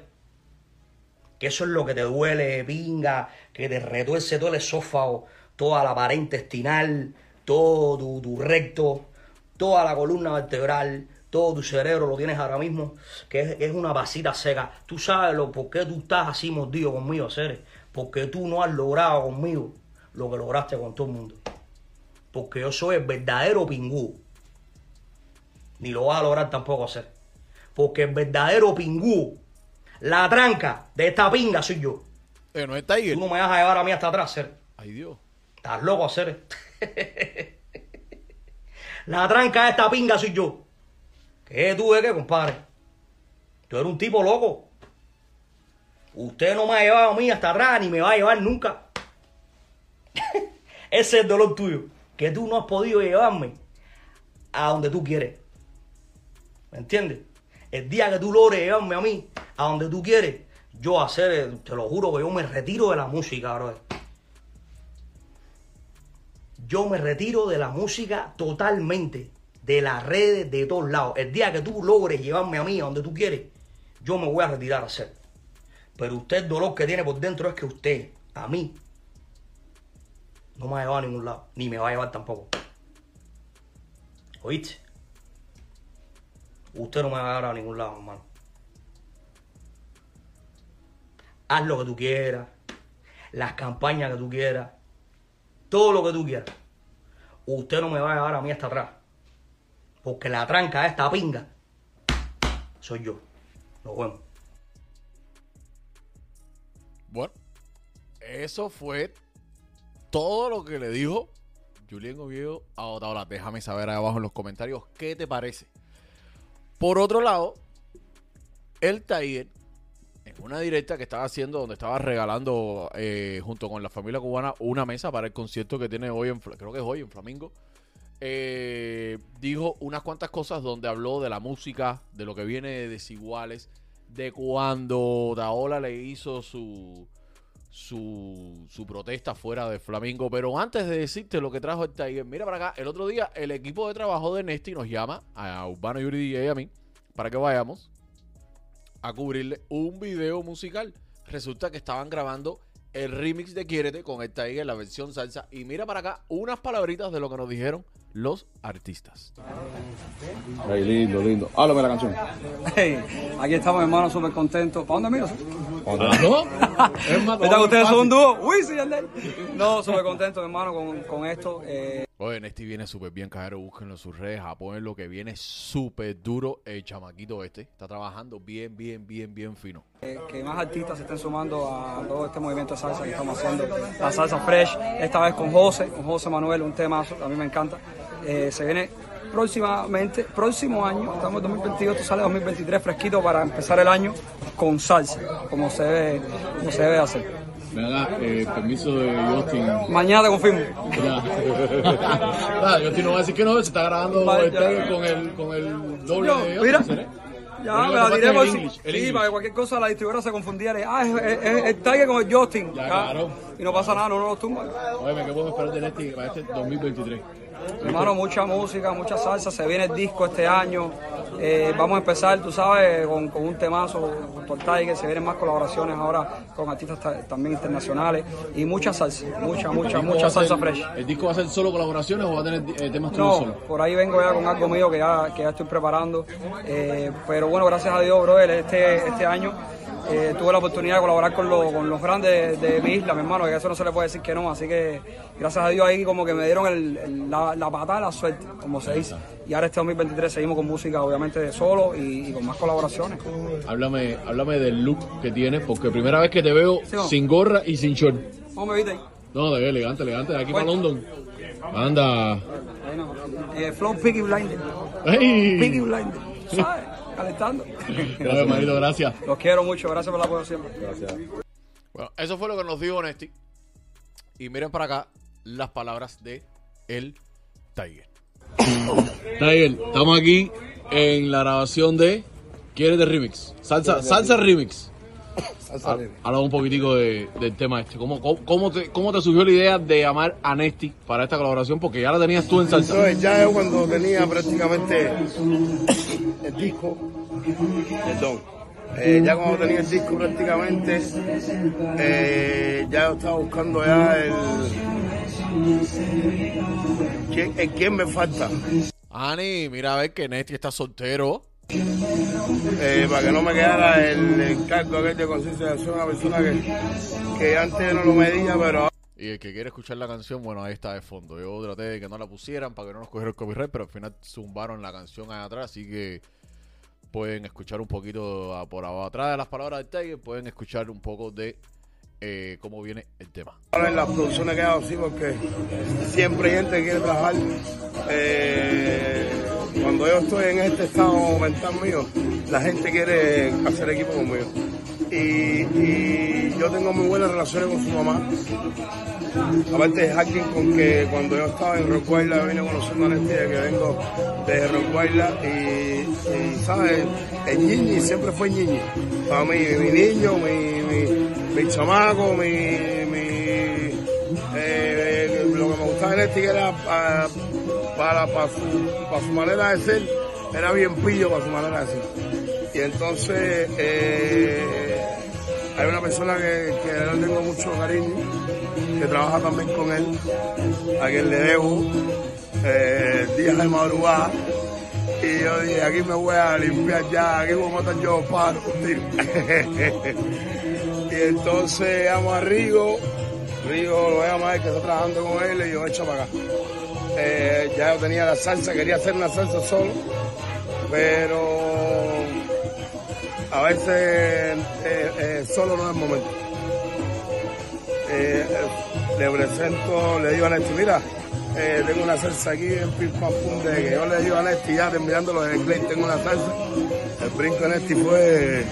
Que eso es lo que te duele, pinga, que te retuerce todo el esófago, toda la pared intestinal, todo tu, tu recto, toda la columna vertebral, todo tu cerebro lo tienes ahora mismo, que es, es una vasita seca. Tú sabes lo, por qué tú estás así mordido conmigo, Ceres. Porque tú no has logrado conmigo lo que lograste con todo el mundo. Porque yo soy el verdadero pingú. Ni lo vas a lograr tampoco hacer. Porque el verdadero pingú, la tranca de esta pinga soy yo. Eh, no es Tiger. Tú no me vas a llevar a mí hasta atrás, Ceres. Ay, Dios. Estás loco, hacer. La tranca de esta pinga soy yo. ¿Qué tú de qué, compadre? Tú eres un tipo loco. Usted no me ha llevado a mí hasta atrás ni me va a llevar nunca. Ese es el dolor tuyo. Que tú no has podido llevarme a donde tú quieres. ¿Me entiendes? El día que tú logres llevarme a mí a donde tú quieres, yo hacer, te lo juro que yo me retiro de la música, bro. Yo me retiro de la música totalmente, de las redes, de todos lados. El día que tú logres llevarme a mí a donde tú quieres, yo me voy a retirar a hacer. Pero usted el dolor que tiene por dentro es que usted, a mí, no me ha llevado a ningún lado, ni me va a llevar tampoco. ¿Oíste? Usted no me va a llevar a ningún lado, hermano. Haz lo que tú quieras, las campañas que tú quieras, todo lo que tú quieras. Usted no me va a llevar a mí hasta atrás. Porque la tranca de esta pinga soy yo. Nos vemos. Bueno, eso fue todo lo que le dijo Julián Oviedo a Otaola. Déjame saber ahí abajo en los comentarios qué te parece. Por otro lado, el Tiger, una directa que estaba haciendo, donde estaba regalando eh, junto con la familia cubana una mesa para el concierto que tiene hoy, en, creo que es hoy en Flamingo, eh, dijo unas cuantas cosas donde habló de la música, de lo que viene de Desiguales, de cuando Daola le hizo su, su, su protesta fuera de Flamingo. Pero antes de decirte lo que trajo el Tiger, mira para acá, el otro día el equipo de trabajo de Nesty nos llama a Urbano Yuri y a mí para que vayamos a cubrirle un video musical. Resulta que estaban grabando el remix de Quiérete con el Tiger, la versión salsa. Y mira para acá unas palabritas de lo que nos dijeron los artistas. Lindo, lindo. Háblame la canción. Hey, aquí estamos, hermano, súper contentos. ¿Para dónde miras? ¿No? ¿Verdad que ustedes son un dúo? Uy, sí. No, súper contentos, hermano, con, con esto. Eh, Oye, Nesty viene súper bien, cajero. Búsquenlo en sus redes, apóyenlo, que viene súper duro el chamaquito este. Está trabajando bien, bien, bien, bien fino. que, que más artistas se estén sumando a todo este movimiento de salsa que estamos haciendo. La salsa fresh, esta vez con José, con José Manuel, un temazo, a mí me encanta. Eh, se viene próximamente, próximo año, estamos en 2022, esto sale 2023 fresquito para empezar el año con salsa, como se debe, como se debe hacer. Me da eh, permiso de Justin. Mañana te confirmo. Ya. Nada, Justin no va a decir que no, se está grabando Vale. Tiger con el, con el doble Yo, de Justin. mira. Ya, Pero me la diré por si- Sí, para que cualquier cosa la distribuidora se confundiera. Ah, es, es- es el Tiger con el Justin. Ya, claro. Y no pasa nada, no nos tumba. Oye, ¿qué podemos esperar de Nesty para este 2023? Hermano, mucha música, mucha salsa. Se viene el disco este año. Eh, vamos a empezar, tú sabes, con, con un temazo por Tiger. Se vienen más colaboraciones ahora con artistas ta- también internacionales. Y mucha salsa, mucha, mucha, ¿El disco va mucha a ser- salsa fresh. ¿El disco va a ser solo colaboraciones o va a tener eh, temas tuyos No, solo? por ahí vengo ya con algo mío que ya, que ya estoy preparando. Eh, pero bueno, gracias a Dios, brother, este, este año eh, tuve la oportunidad de colaborar con, los- con los grandes de, de mi isla, mi hermano, que eso no se le puede decir que no. Así que gracias a Dios ahí como que me dieron el- el- la, la patada de la suerte, como se dice. Y ahora este 2023 seguimos con música, obviamente, de solo y, y con más colaboraciones. Háblame, háblame del look que tienes, porque primera vez que te veo Sí, sin gorra y sin short. ¿Cómo me viste ahí? No, de elegante, elegante, de aquí para Bueno. London. Anda. Eh, Flow Piggy Blinder. ¡Ey! Piggy Blinder. ¿Sabes? Calentando. Gracias, manito, gracias. Los quiero mucho, gracias por el apoyo siempre. Bueno, eso fue lo que nos dijo Nesti. Y miren para acá las palabras de el Tiger. Tiger, estamos aquí en la grabación de ¿Quieres de Remix? Salsa, salsa Remix. Ha- Habla un poquitico de- del tema este. ¿Cómo, cómo, cómo te, ¿Cómo te surgió la idea de llamar a Nesti para esta colaboración? Porque ya la tenías tú en salsa. Entonces ya yo cuando tenía prácticamente el disco, perdón, eh, ya cuando tenía el disco prácticamente, eh, ya estaba buscando ya el... ¿Quién, el quién me falta? Ani, mira a ver que Nesti está soltero. Eh, para que no me quedara el encargo aquel de ser una persona que, que antes no lo medía, pero ahora Y el que quiere escuchar la canción, bueno, ahí está de fondo. Yo traté de que no la pusieran para que no nos cogiera el copyright, pero al final zumbaron la canción ahí atrás, así que pueden escuchar un poquito por abajo atrás de las palabras del Tiger, pueden escuchar un poco de eh, cómo viene el tema. Ahora en las producciones que hago sí porque siempre hay gente que quiere trabajar. Eh, cuando yo estoy en este estado mental mío, la gente quiere hacer equipo conmigo. Y, y yo tengo muy buenas relaciones con su mamá. Aparte es alguien con que cuando yo estaba en Rockweiler vine conociendo a Nesti de que vengo de Rockweiler y, y, ¿sabes? El Ñiñi siempre fue Ñiñi. Para mí, mi niño, mi, mi, chamaco, mi, mi eh, lo que me gustaba de Nesti que era para, para, su, para su manera de ser, era bien pillo para su manera de ser. Y entonces eh, hay una persona que, que tengo mucho cariño, que trabaja también con él, a quien le debo eh, días de madrugada. Y yo dije, aquí me voy a limpiar ya, aquí voy a matar yo para Y entonces llamo a Rigo, Rigo lo voy a llamar el que está trabajando con él y yo echo para acá. Eh, ya yo tenía la salsa, quería hacer una salsa solo, pero a veces eh, eh, solo no es el momento. Le presento, le digo a Néstor, mira, eh, tengo una salsa aquí en Pim Pam Pum de que yo le digo a Néstor, ya terminándolo en inglés, tengo una salsa. El brinco de Néstor fue,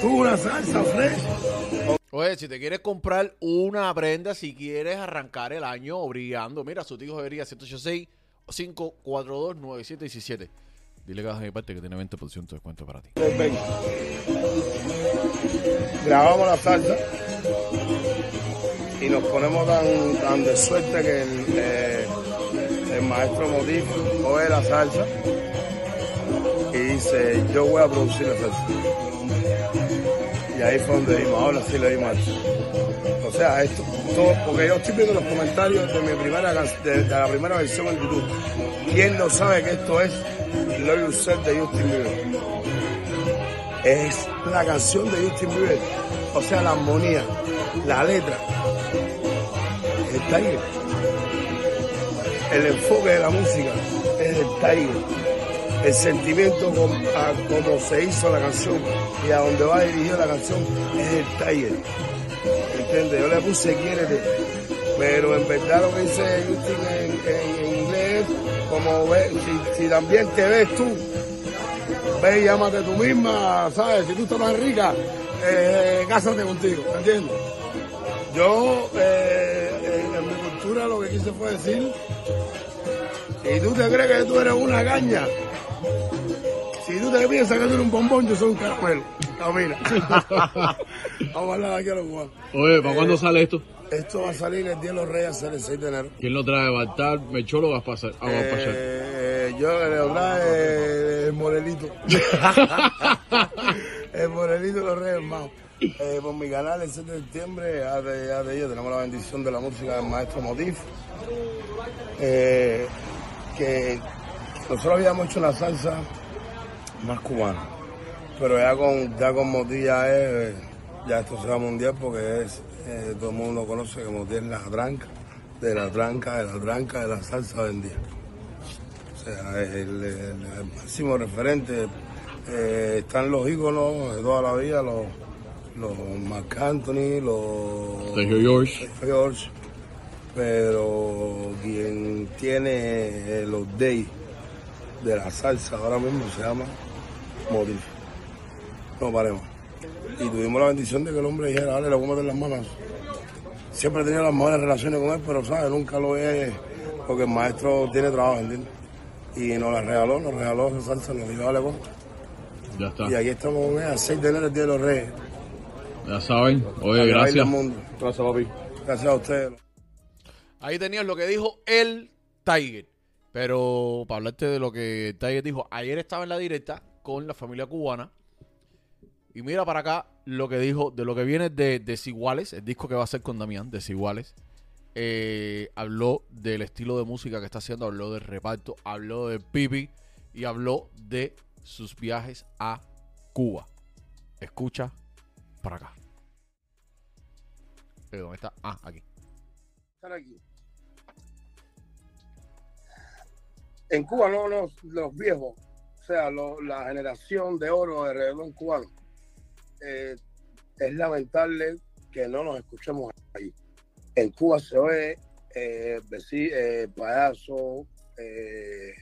tuvo una salsa fresh. Oye, si te quieres comprar una prenda, si quieres arrancar el año brillando, mira, su tío joyería 186 542 9717. Dile que vas a mi parte que tiene 20% de descuento para ti. Grabamos la salsa y nos ponemos tan, tan de suerte que el, eh, maestro Motif coge la salsa y dice, yo voy a producir la salsa. Y ahí fue donde dimos, ahora sí le dimos a esto. O sea, esto, todo, porque yo estoy viendo los comentarios de mi primera de, de la primera versión en YouTube. ¿Quién no sabe que esto es Love Yourself de Justin Bieber? Es la canción de Justin Bieber. O sea, la armonía, la letra. El enfoque de la música es el Tiger. El sentimiento com- a cómo se hizo la canción y a dónde va dirigida la canción es el Tiger. ¿Entiendes? Yo le puse quiérete. Pero en verdad lo que dice Justin en, inglés, como ve, si, también te ves tú, ve y llámate tú misma, ¿sabes? Si tú estás más rica, eh, cásate contigo, ¿me entiendes? Yo, eh, lo que quise fue decir, si tú te crees que tú eres una caña, si tú te piensas que tú eres un bombón, yo soy un caramelo. Camina. Vamos a hablar aquí a los guapos. Oye, ¿para Eh, cuándo sale esto? Esto va a salir el Día de los Reyes a el 6 de enero. ¿Quién lo trae? ¿Va a estar Mecholo o va a pasar? Ah, a pasar. Eh, yo le trae el Morelito. el Morelito de los Reyes Magos. Eh, por mi canal el 7 de septiembre, a de, a tenemos la bendición de la música del maestro Motif. Eh, que nosotros habíamos hecho una salsa más cubana, pero ya con, ya con Motif ya es, ya esto se va mundial porque es, eh, todo el mundo conoce que Motif es la tranca, de la tranca, de la tranca, de la salsa vendida. O sea, el, el- máximo referente. Están los íconos de toda la vida, los, los Marc Anthony, los Sergio George. George, pero quien tiene los days de la salsa ahora mismo se llama Motif. No paremos. Y tuvimos la bendición de que el hombre dijera, dale, le voy a meter las manos. Siempre he tenido las mejores relaciones con él, pero ¿sabes? Nunca lo he, porque el maestro tiene trabajo, ¿entiendes? Y nos la regaló, nos regaló esa salsa, nos dijo, dale, pues. Ya está. Y aquí estamos con él, a 6 de enero, el Día de los Reyes. Ya saben. Oye, gracias. Gracias, papi. Gracias a ustedes. Ahí tenías lo que dijo el Tiger. Pero para hablarte de lo que el Tiger dijo, ayer estaba en la directa con la familia cubana. Y mira para acá lo que dijo de lo que viene de Desiguales, el disco que va a hacer con Damián, Desiguales. Eh, habló del estilo de música que está haciendo, habló del reparto, habló de Pipi y habló de sus viajes a Cuba. Escucha para acá. ¿Dónde está? Ah, aquí. estar aquí. En Cuba no los, los viejos, o sea, la generación de oro de reggaetón cubano, eh, es lamentable que no nos escuchemos ahí. En Cuba se oye eh, eh, Payaso, eh,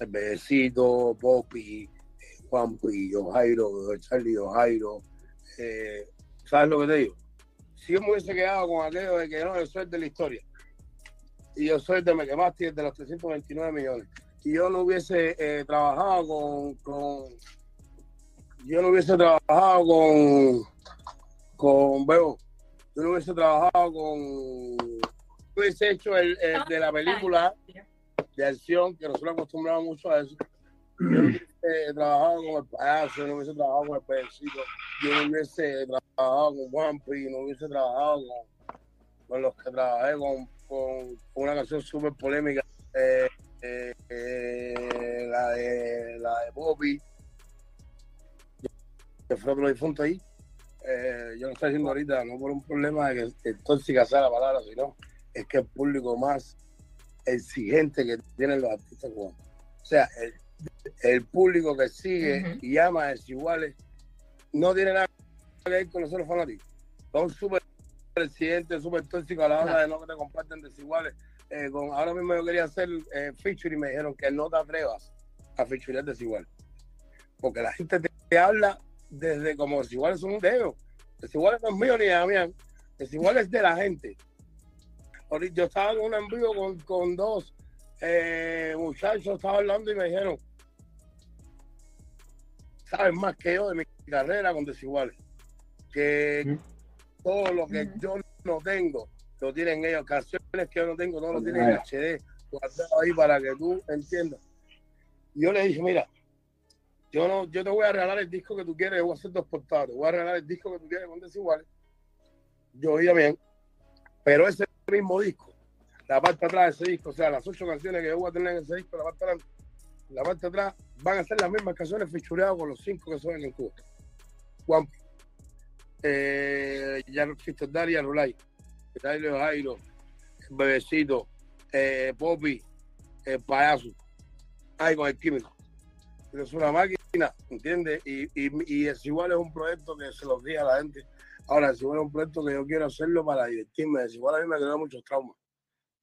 El Bebecito, Poppy, eh, Juanpi, Ojairo, Charlie Ojairo. Eh, ¿Sabes lo que te digo? si yo me hubiese quedado con aquello de que no, yo soy de la historia y yo soy de Me Quemaste de los 329 millones y yo no hubiese eh, trabajado con, con yo no hubiese trabajado con con Bebo yo no hubiese trabajado con no hubiese hecho el, el de la película de acción que nosotros acostumbramos mucho a eso yo hubiese trabajado con el payaso, no hubiese trabajado con el pedacito, yo no hubiese trabajado con Juanpi, no hubiese trabajado con, con los que trabajé con, con- una canción súper polémica, eh, eh, eh, la de la de Bobby, que fue otro difunto ahí. Yo lo estoy diciendo ahorita, no por un problema de que es tóxica sea la palabra, sino es que el público más exigente que tienen los artistas cubanos. O sea, el, el público que sigue y ama a desiguales no tiene nada que ver con nosotros fanáticos. Son súper exigentes, súper tóxicos a la hora de no que te comparten desiguales. Eh, con, ahora mismo yo quería hacer eh, feature y me dijeron que no te atrevas a featurear desiguales. Porque la gente te, te habla desde como desiguales son de ellos. Desiguales no es mío ni de Damián. Desiguales de la gente. Ahorita yo estaba en un en vivo con, con dos eh, muchachos, estaba hablando y me dijeron, sabes más que yo de mi carrera con desiguales. Que todo lo que yo no tengo, lo tienen ellos. Canciones que yo no tengo, no lo tienen en HD, guardado ahí para que tú entiendas. Y yo le dije, mira, yo no, yo te voy a regalar el disco que tú quieres, yo voy a hacer dos portadas, te voy a regalar el disco que tú quieres con desiguales. Yo oía bien, pero ese mismo disco, la parte de atrás de ese disco, o sea, las ocho canciones que yo voy a tener en ese disco, la parte de atrás, la parte de atrás, van a ser las mismas canciones fichureadas con los cinco que suenan en Cuba. Juan, eh, Cristo Daria Rulay, Dario Jairo, Bebecito, eh, Poppy, el payaso, ahí con el químico. Es una máquina, ¿entiendes? Y, y, y Desigual es un proyecto que se los dije a la gente. Ahora, Desigual es un proyecto que yo quiero hacerlo para divertirme. Desigual a mí me creó muchos traumas.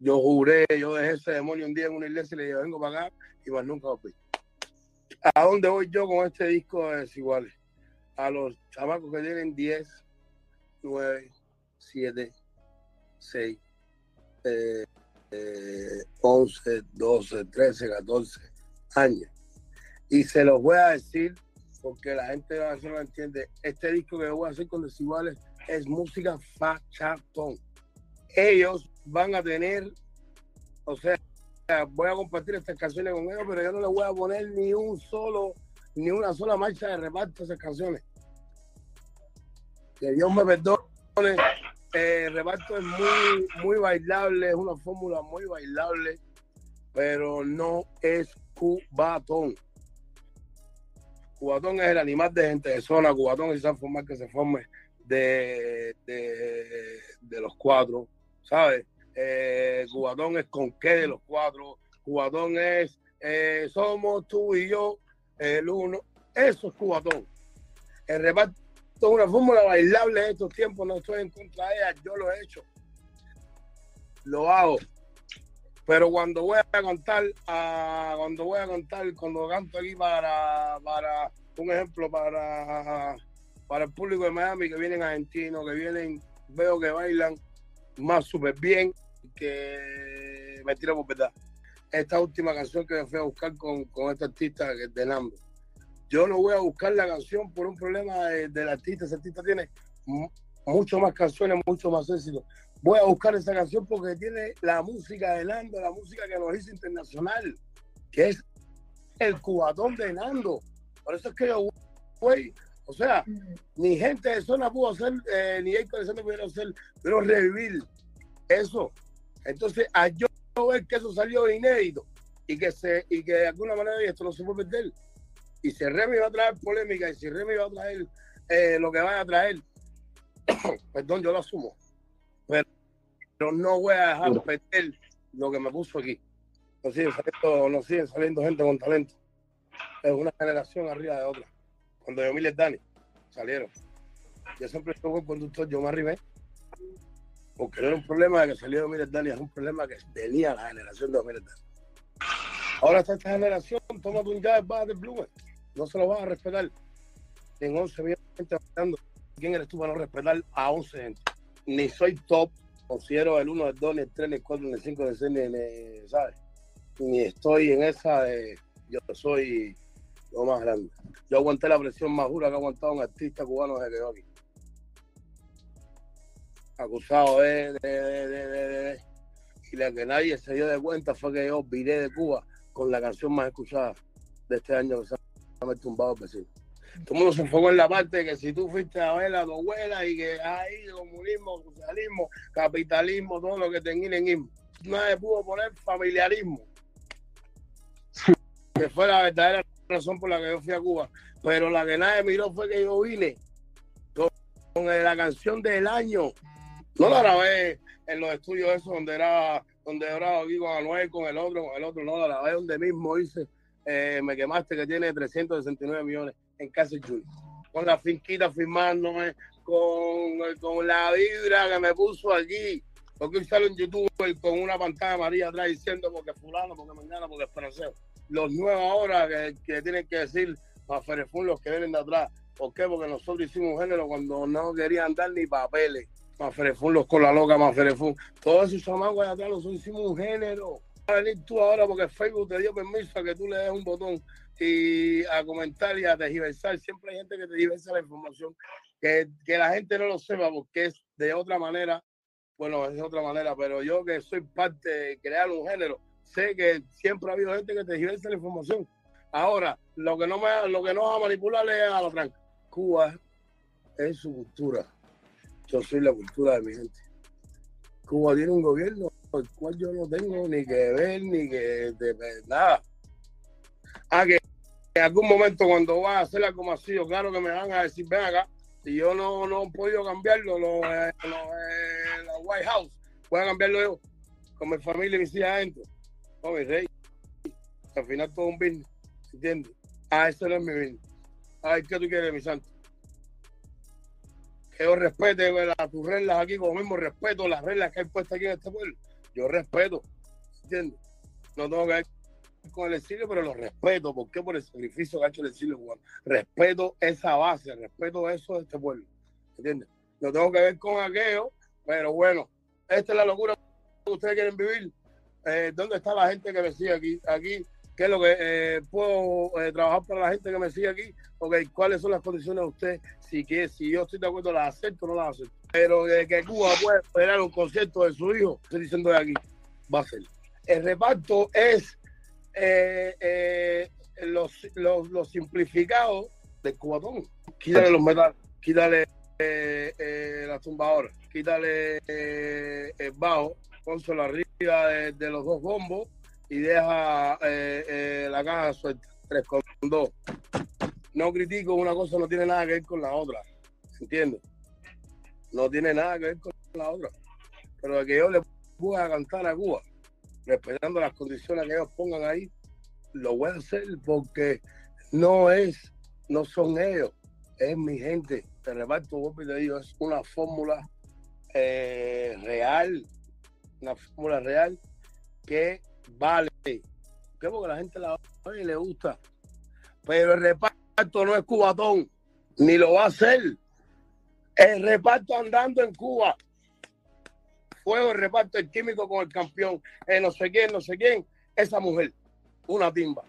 Yo juré, yo dejé ese demonio un día en una iglesia y le dije, vengo para acá y más nunca volví. ¿A dónde voy yo con este disco de Desiguales? A los chamacos que tienen 10, 9, 7, 6, eh, eh, 11, 12, 13, 14 años. Y se los voy a decir porque la gente no lo entiende. Este disco que voy a hacer con Desiguales es música fachatón. Ellos van a tener, o sea, voy a compartir estas canciones con ellos, pero yo no les voy a poner ni un solo, ni una sola marcha de reparto a esas canciones. Que Dios me perdone. Eh, el reparto es muy, muy bailable, es una fórmula muy bailable, pero no es cubatón. Cubatón es el animal de gente de zona, cubatón es esa forma que se forme de, de los cuatro, ¿sabes? Eh, cubatón es con qué de los cuatro, cubatón es eh, somos tú y yo, el uno, eso es cubatón. El reparto es una fórmula bailable de estos tiempos, no estoy en contra de ella, yo lo he hecho, lo hago. Pero cuando voy a cantar, ah, cuando voy a cantar, cuando canto aquí para, para un ejemplo, para, para el público de Miami, que vienen argentinos, que vienen, veo que bailan más súper bien, que me tiro por verdad. Esta última canción que me fui a buscar con, con este artista de Nambo. Yo no voy a buscar la canción por un problema de- del artista. Ese artista tiene mu- mucho más canciones, mucho más éxito. Voy a buscar esa canción porque tiene la música de Nando, la música que nos hizo internacional, que es el cubatón de Nando. Por eso es que yo, güey, o sea, ni gente de zona pudo hacer, eh, ni Héctor de Santos pudieron hacer, pero revivir eso. Entonces, a yo ver que eso salió inédito y que se y que de alguna manera esto no se puede perder. Y si Remy va a traer polémica y si Remy va a traer eh, lo que vaya a traer, perdón, yo lo asumo. Pero, pero no voy a dejar perder lo que me puso aquí. No siguen saliendo, no siguen saliendo gente con talento. Es una generación arriba de otra. Cuando yo y Dani salieron. Yo siempre estuve el conductor, yo me arribé. Porque no era un problema de que salió Miles Dani, es un problema que tenía la generación de Miles Dani. Ahora está esta generación, toma un jazz, va de Blumen. No se lo vas a respetar. En 11 millones de gente bailando. ¿Quién eres tú para no respetar a 11 gente? Ni soy top, considero el 1, el 2, ni el 3, ni el 4, ni el 5, ni el 6, ni, ni- ¿sabes? Ni estoy en esa de yo soy lo más grande. Yo aguanté la presión más dura que ha aguantado un artista cubano desde que yo aquí. Acusado de, de, de, de, de- de- Y la que nadie se dio de cuenta fue que yo viré de Cuba con la canción más escuchada de este año que se llama El Tumbado Vecino. Todo el mundo se enfocó en la parte de que si tú fuiste a ver a tu abuela y que ahí comunismo, socialismo, capitalismo, todo lo que tenía en Nadie pudo poner familiarismo que fue la verdadera razón por la que yo fui a Cuba. Pero la que nadie miró fue que yo vine con, la canción del año. No la grabé en los estudios esos donde era donde grababa aquí con Anuel, con el otro, con el otro. No, la grabé donde mismo hice eh, Me Quemaste, que tiene 369 millones en Casa Junior. Con la finquita firmándome, con, con la vibra que me puso aquí. Porque sale en YouTube con una pantalla amarilla atrás diciendo porque fulano, porque mañana, porque Esperanzeo los nuevos ahora que, que tienen que decir a Ferefún los que vienen de atrás. ¿Por qué? Porque nosotros hicimos género cuando no querían dar ni papeles. Más Ferefún, los con la loca, más Ferefún. Todos esos chamacos allá atrás nosotros hicimos un género. A venir tú ahora porque Facebook te dio permiso a que tú le des un botón y a comentar y a tergiversar. Siempre hay gente que tergiversa la información. Que, que la gente no lo sepa porque es de otra manera. Bueno, es de otra manera, pero yo que soy parte de crear un género, sé que siempre ha habido gente que te diversa la información. Ahora, lo que no me lo que no va a manipular es a la tranca. Cuba es su cultura. Yo soy la cultura de mi gente. Cuba tiene un gobierno el cual yo no tengo ni que ver ni que nada. Ah, que en algún momento cuando va a hacer algo masivo, claro que me van a decir, ven acá, si yo no, no he podido cambiarlo, los, eh, los, eh, la White House, voy a cambiarlo yo, con mi familia y mis hijas adentro. Mi rey. Al final todo un business, ¿entiendes? Ah, eso no es mi business. Ay, ¿qué tú quieres, mi santo? Que yo respete tus reglas aquí, como mismo respeto las reglas que hay puestas aquí en este pueblo. Yo respeto, ¿entiendes? No tengo que ver con el exilio, pero lo respeto. ¿Por qué? Por el sacrificio que ha hecho el exilio cubano. Respeto esa base, respeto eso de este pueblo, ¿entiendes? No tengo que ver con aquello, pero bueno, esta es la locura que ustedes quieren vivir. Eh, ¿Dónde está la gente que me sigue aquí? Aquí ¿Qué es lo que eh, puedo eh, trabajar para la gente que me sigue aquí? Ok, ¿cuáles son las condiciones de usted? Si, que, si yo estoy de acuerdo, las acepto o no las acepto. Pero que Cuba puede esperar un concierto de su hijo, estoy diciendo de aquí, va a ser. El reparto es los, los, los simplificados del cubatón. Quítale los metales, quítale las tumbadoras, quítale el bajo, pónselo arriba de, los dos bombos y deja eh, eh, la caja suelta, 3 con 2. No critico, una cosa no tiene nada que ver con la otra, ¿entiendes? No tiene nada que ver con la otra. Pero de que yo le pueda cantar a Cuba, respetando las condiciones que ellos pongan ahí, lo voy a hacer porque no es, no son ellos, es mi gente. Te reparto, vuelvo y te digo, es una fórmula eh, real, una fórmula real que vale. ¿Qué? Porque la gente la oye y le gusta. Pero el reparto no es cubatón, ni lo va a hacer. El reparto andando en Cuba. Fuego el reparto, el químico con el campeón, eh, no sé quién, no sé quién. Esa mujer, una timba.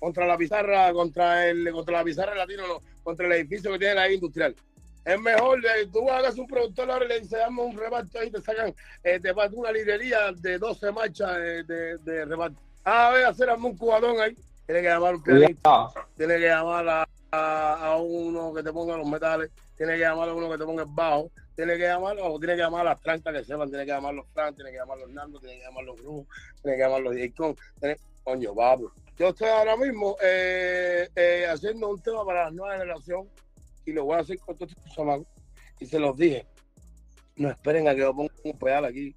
Contra la pizarra, contra el, contra la pizarra latino, no, contra el edificio que tiene la industrial. Es mejor, eh, tú hagas un productor ahora y le dices, dame un reparto ahí, te sacan, eh, te vas una librería de 12 marchas eh, de, de reparto. Ah, a ver, hacer un cubadón ahí. Tiene que llamar a un pianista, tiene que llamar a, a, a uno que te ponga los metales, tiene que llamar a uno que te ponga el bajo, tiene que llamar, o tiene que llamar a las trancas que sepan, tiene que llamar a los Fran, tiene que llamar a los Nando, tiene que llamar a los Brujos, tiene que llamar a los J. tiene... Coño, vamos. Yo estoy ahora mismo eh, eh, haciendo un tema para la nueva generación y lo voy a hacer con todos estos chamacos. Y se los dije, no esperen a que yo ponga un pedal aquí.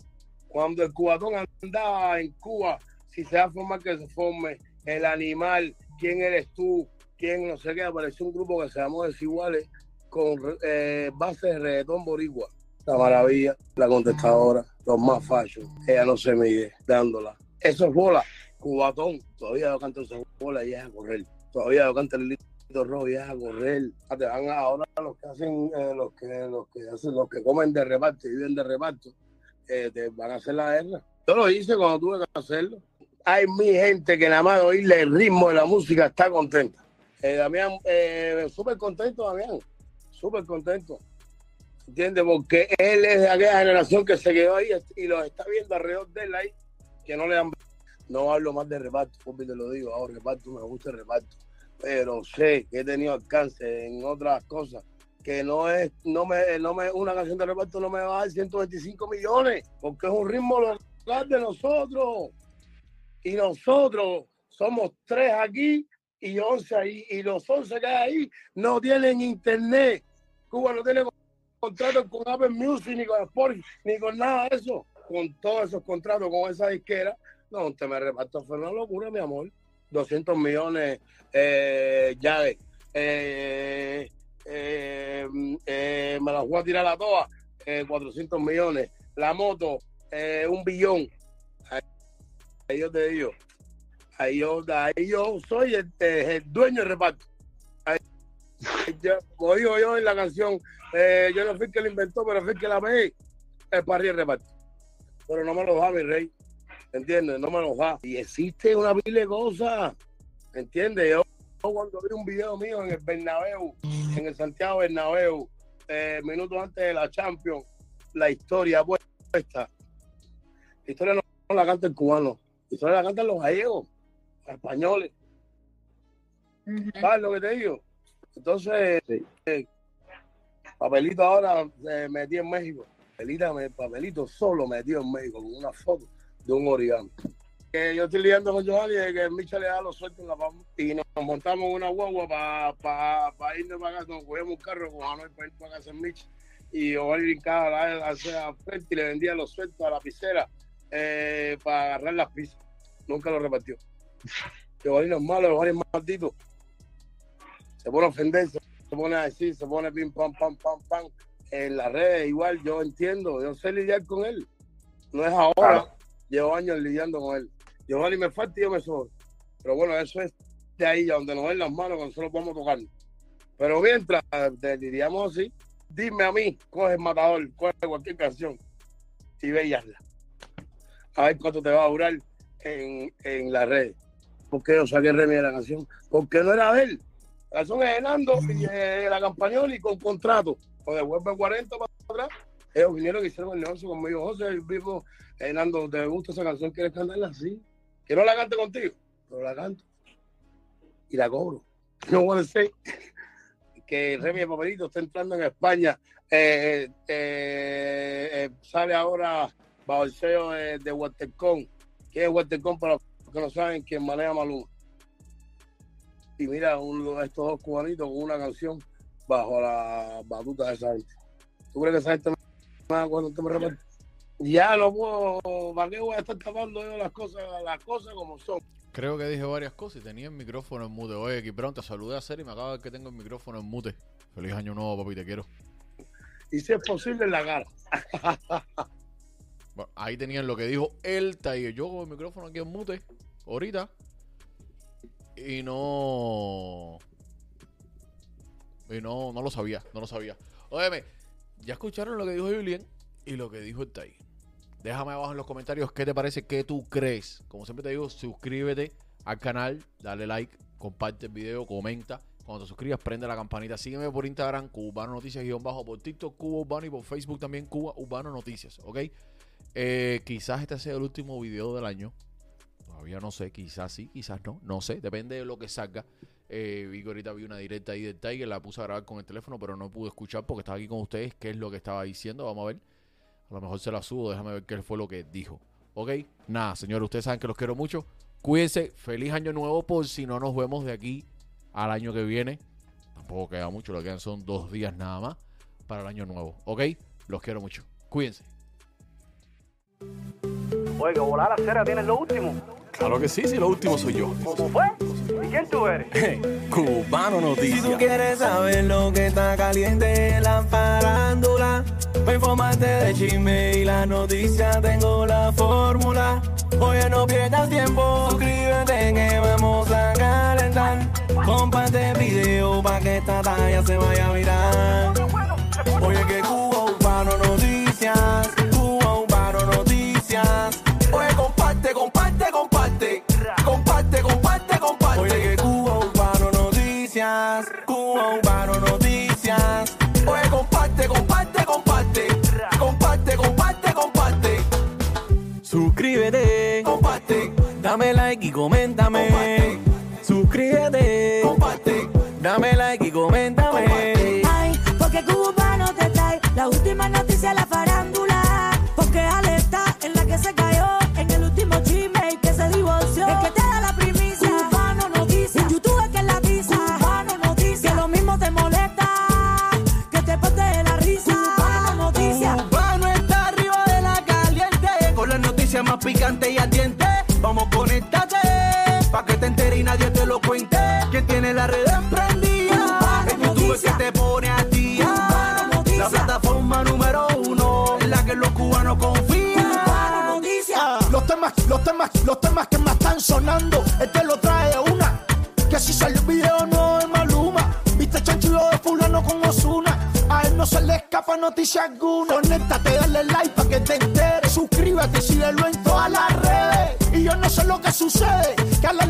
Cuando el cubatón andaba en Cuba, si se va a formar que se forme, el animal, quién eres tú, quién no sé qué, apareció un grupo que se llamó Desiguales con eh, base de reggaetón boricua. La maravilla, la contestadora, los más fachos, ella no se mide, dándola. Eso es bola, cubatón, todavía yo canto esa bola y es a correr. Todavía yo canto el lindo Te van ahora los que hacen, eh, los que, los que hacen, los que comen de reparto y viven de reparto, eh, te van a hacer la guerra. Yo lo hice cuando tuve que hacerlo. Hay mi gente que nada más oírle el ritmo de la música está contenta. Eh, Damián, eh, súper contento, Damián. Súper contento. ¿Entiendes? Porque él es de aquella generación que se quedó ahí y los está viendo alrededor de él ahí, que no le dan. No hablo más de reparto, porque te lo digo, ahora reparto, me gusta el reparto. Pero sé que he tenido alcance en otras cosas que no es, no me, no me, una canción de reparto no me va a dar 125 millones, porque es un ritmo local de nosotros. Y nosotros somos tres aquí y 11 ahí. Y los 11 que hay ahí no tienen internet. Cuba no tiene contratos con Apple Music, ni con Spotify, ni con nada de eso. Con todos esos contratos con esa disquera, no, te me reparto. Fue una locura, mi amor. 200 millones eh, llaves. Eh, eh, eh, me las voy a tirar a todas. Eh, 400 millones. La moto, un billón. Ahí, yo te digo. Ahí yo, ahí yo soy el, dueño del reparto. Ahí, yo, digo yo en la canción, yo no fui el que la inventó, pero fui que la ve. Parry el reparto. Pero no me lo da, mi rey. ¿Entiendes? No me lo da. Y existe una pila de cosas. ¿Entiendes? Yo cuando vi un video mío en el Bernabéu, en el Santiago Bernabéu, eh, minutos antes de la Champions, la historia puesta. La historia no, no la canta el cubano, la historia la cantan los gallegos, los españoles. ¿Sabes lo que te digo? Entonces, eh, papelito ahora eh, metí en México. Papelita, me- papelito solo metido en México con una foto de un origami. Que yo estoy lidiando con Giovanni de que Micha le da los sueltos en la palma y nos montamos en una guagua para pa, pa irnos para acá. Nos cogíamos un carro con Manuel para ir para casa en Micha y Giovanni brincaba a la- hacia frente y le vendía los sueltos a la piscera eh, para agarrar las pizzas. Nunca lo repartió. Giovanni es malo, Giovanni es maldito. Se pone a ofender, se pone a decir, se pone pim, pam, pam, pam, pam. En las redes igual, yo entiendo, yo sé lidiar con él. No es ahora, llevo años lidiando con él. Giovanni me falta y yo me sobro. Pero bueno, eso es de ahí, ya donde nos ven las manos, cuando solo podemos tocar. Pero mientras te diríamos así, dime a mí, coge el matador, coge cualquier canción y ve. A ver cuánto te va a durar en, en las redes. ¿Por qué yo saqué Remy de la canción? Porque no era de él. La canción es de y de la campañola y con contrato. O devuelve 40 para atrás. Ellos vinieron y hicieron el negocio conmigo. José, el vivo, eh, Nando, ¿te gusta esa canción? ¿Quieres cantarla? Sí. Que no la cante contigo, pero la canto. Y la cobro. No voy a decir que Remy de Papelito está entrando en España. Eh, eh, eh, sale ahora bajo el sello de, de Watercon. ¿Quién es Watercon para los que no saben quién maneja Maluma? Y mira, uno de estos dos cubanitos con una canción bajo la batuta de esa gente. ¿Tú crees que esa gente me va a cuando te me reparte? Ya no puedo, ¿para qué voy a estar tapando yo las cosas, las cosas como son? Creo que dije varias cosas y tenía el micrófono en mute. Oye, aquí pronto saludé a Ser y me acaba de ver que tengo el micrófono en mute. Feliz año nuevo, papi, te quiero. Y si es posible, en la cara. Bueno, ahí tenían lo que dijo el Tiger. Yo con el micrófono aquí en mute, ahorita. Y no. Y no, no lo sabía, no lo sabía. Óyeme, ya escucharon lo que dijo Julián y lo que dijo el Tiger. Déjame abajo en los comentarios qué te parece, qué tú crees. Como siempre te digo, suscríbete al canal, dale like, comparte el video, comenta. Cuando te suscribas, prende la campanita. Sígueme por Instagram, Cubano Noticias, guion bajo, por TikTok, Cuba Urbano y por Facebook también, Cuba Urbano Noticias, ¿ok? Eh, quizás este sea el último video del año. Todavía no sé, quizás sí, quizás no, no sé, depende de lo que salga. Eh, vi que ahorita vi una directa ahí del Tiger, la puse a grabar con el teléfono, pero no pude escuchar porque estaba aquí con ustedes, qué es lo que estaba diciendo, vamos a ver. A lo mejor se la subo, déjame ver qué fue lo que dijo. ¿Ok? Nada, señores, ustedes saben que los quiero mucho. Cuídense, feliz año nuevo por si no nos vemos de aquí al año que viene. Tampoco queda mucho, lo que quedan son dos días nada más para el año nuevo. ¿Ok? Los quiero mucho. Cuídense. Oiga, volar la cera tienes lo último. Claro que sí, sí, lo último soy yo. ¿Cómo fue? ¿Y quién tú eres? Cubano Si tú Noticias. quieres saber lo que está caliente en la farándula, para informarte de chisme y la noticia tengo la fórmula. Oye, no pierdas tiempo, suscríbete que vamos a calentar. Comparte el video para que esta talla se vaya a virar. Dame like y coméntame.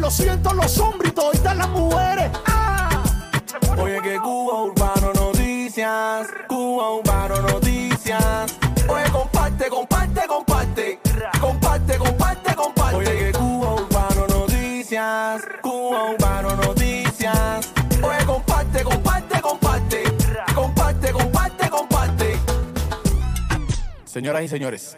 Lo siento los hombres y toditas las mujeres. Ah. Oye que Cuba Urbano Noticias Cuba Urbano Noticias. Oye comparte, comparte, comparte. Comparte, comparte, comparte. Oye que Cuba Urbano Noticias Cuba Urbano Noticias. Oye comparte, comparte, comparte. Comparte, comparte, comparte. Señoras y señores,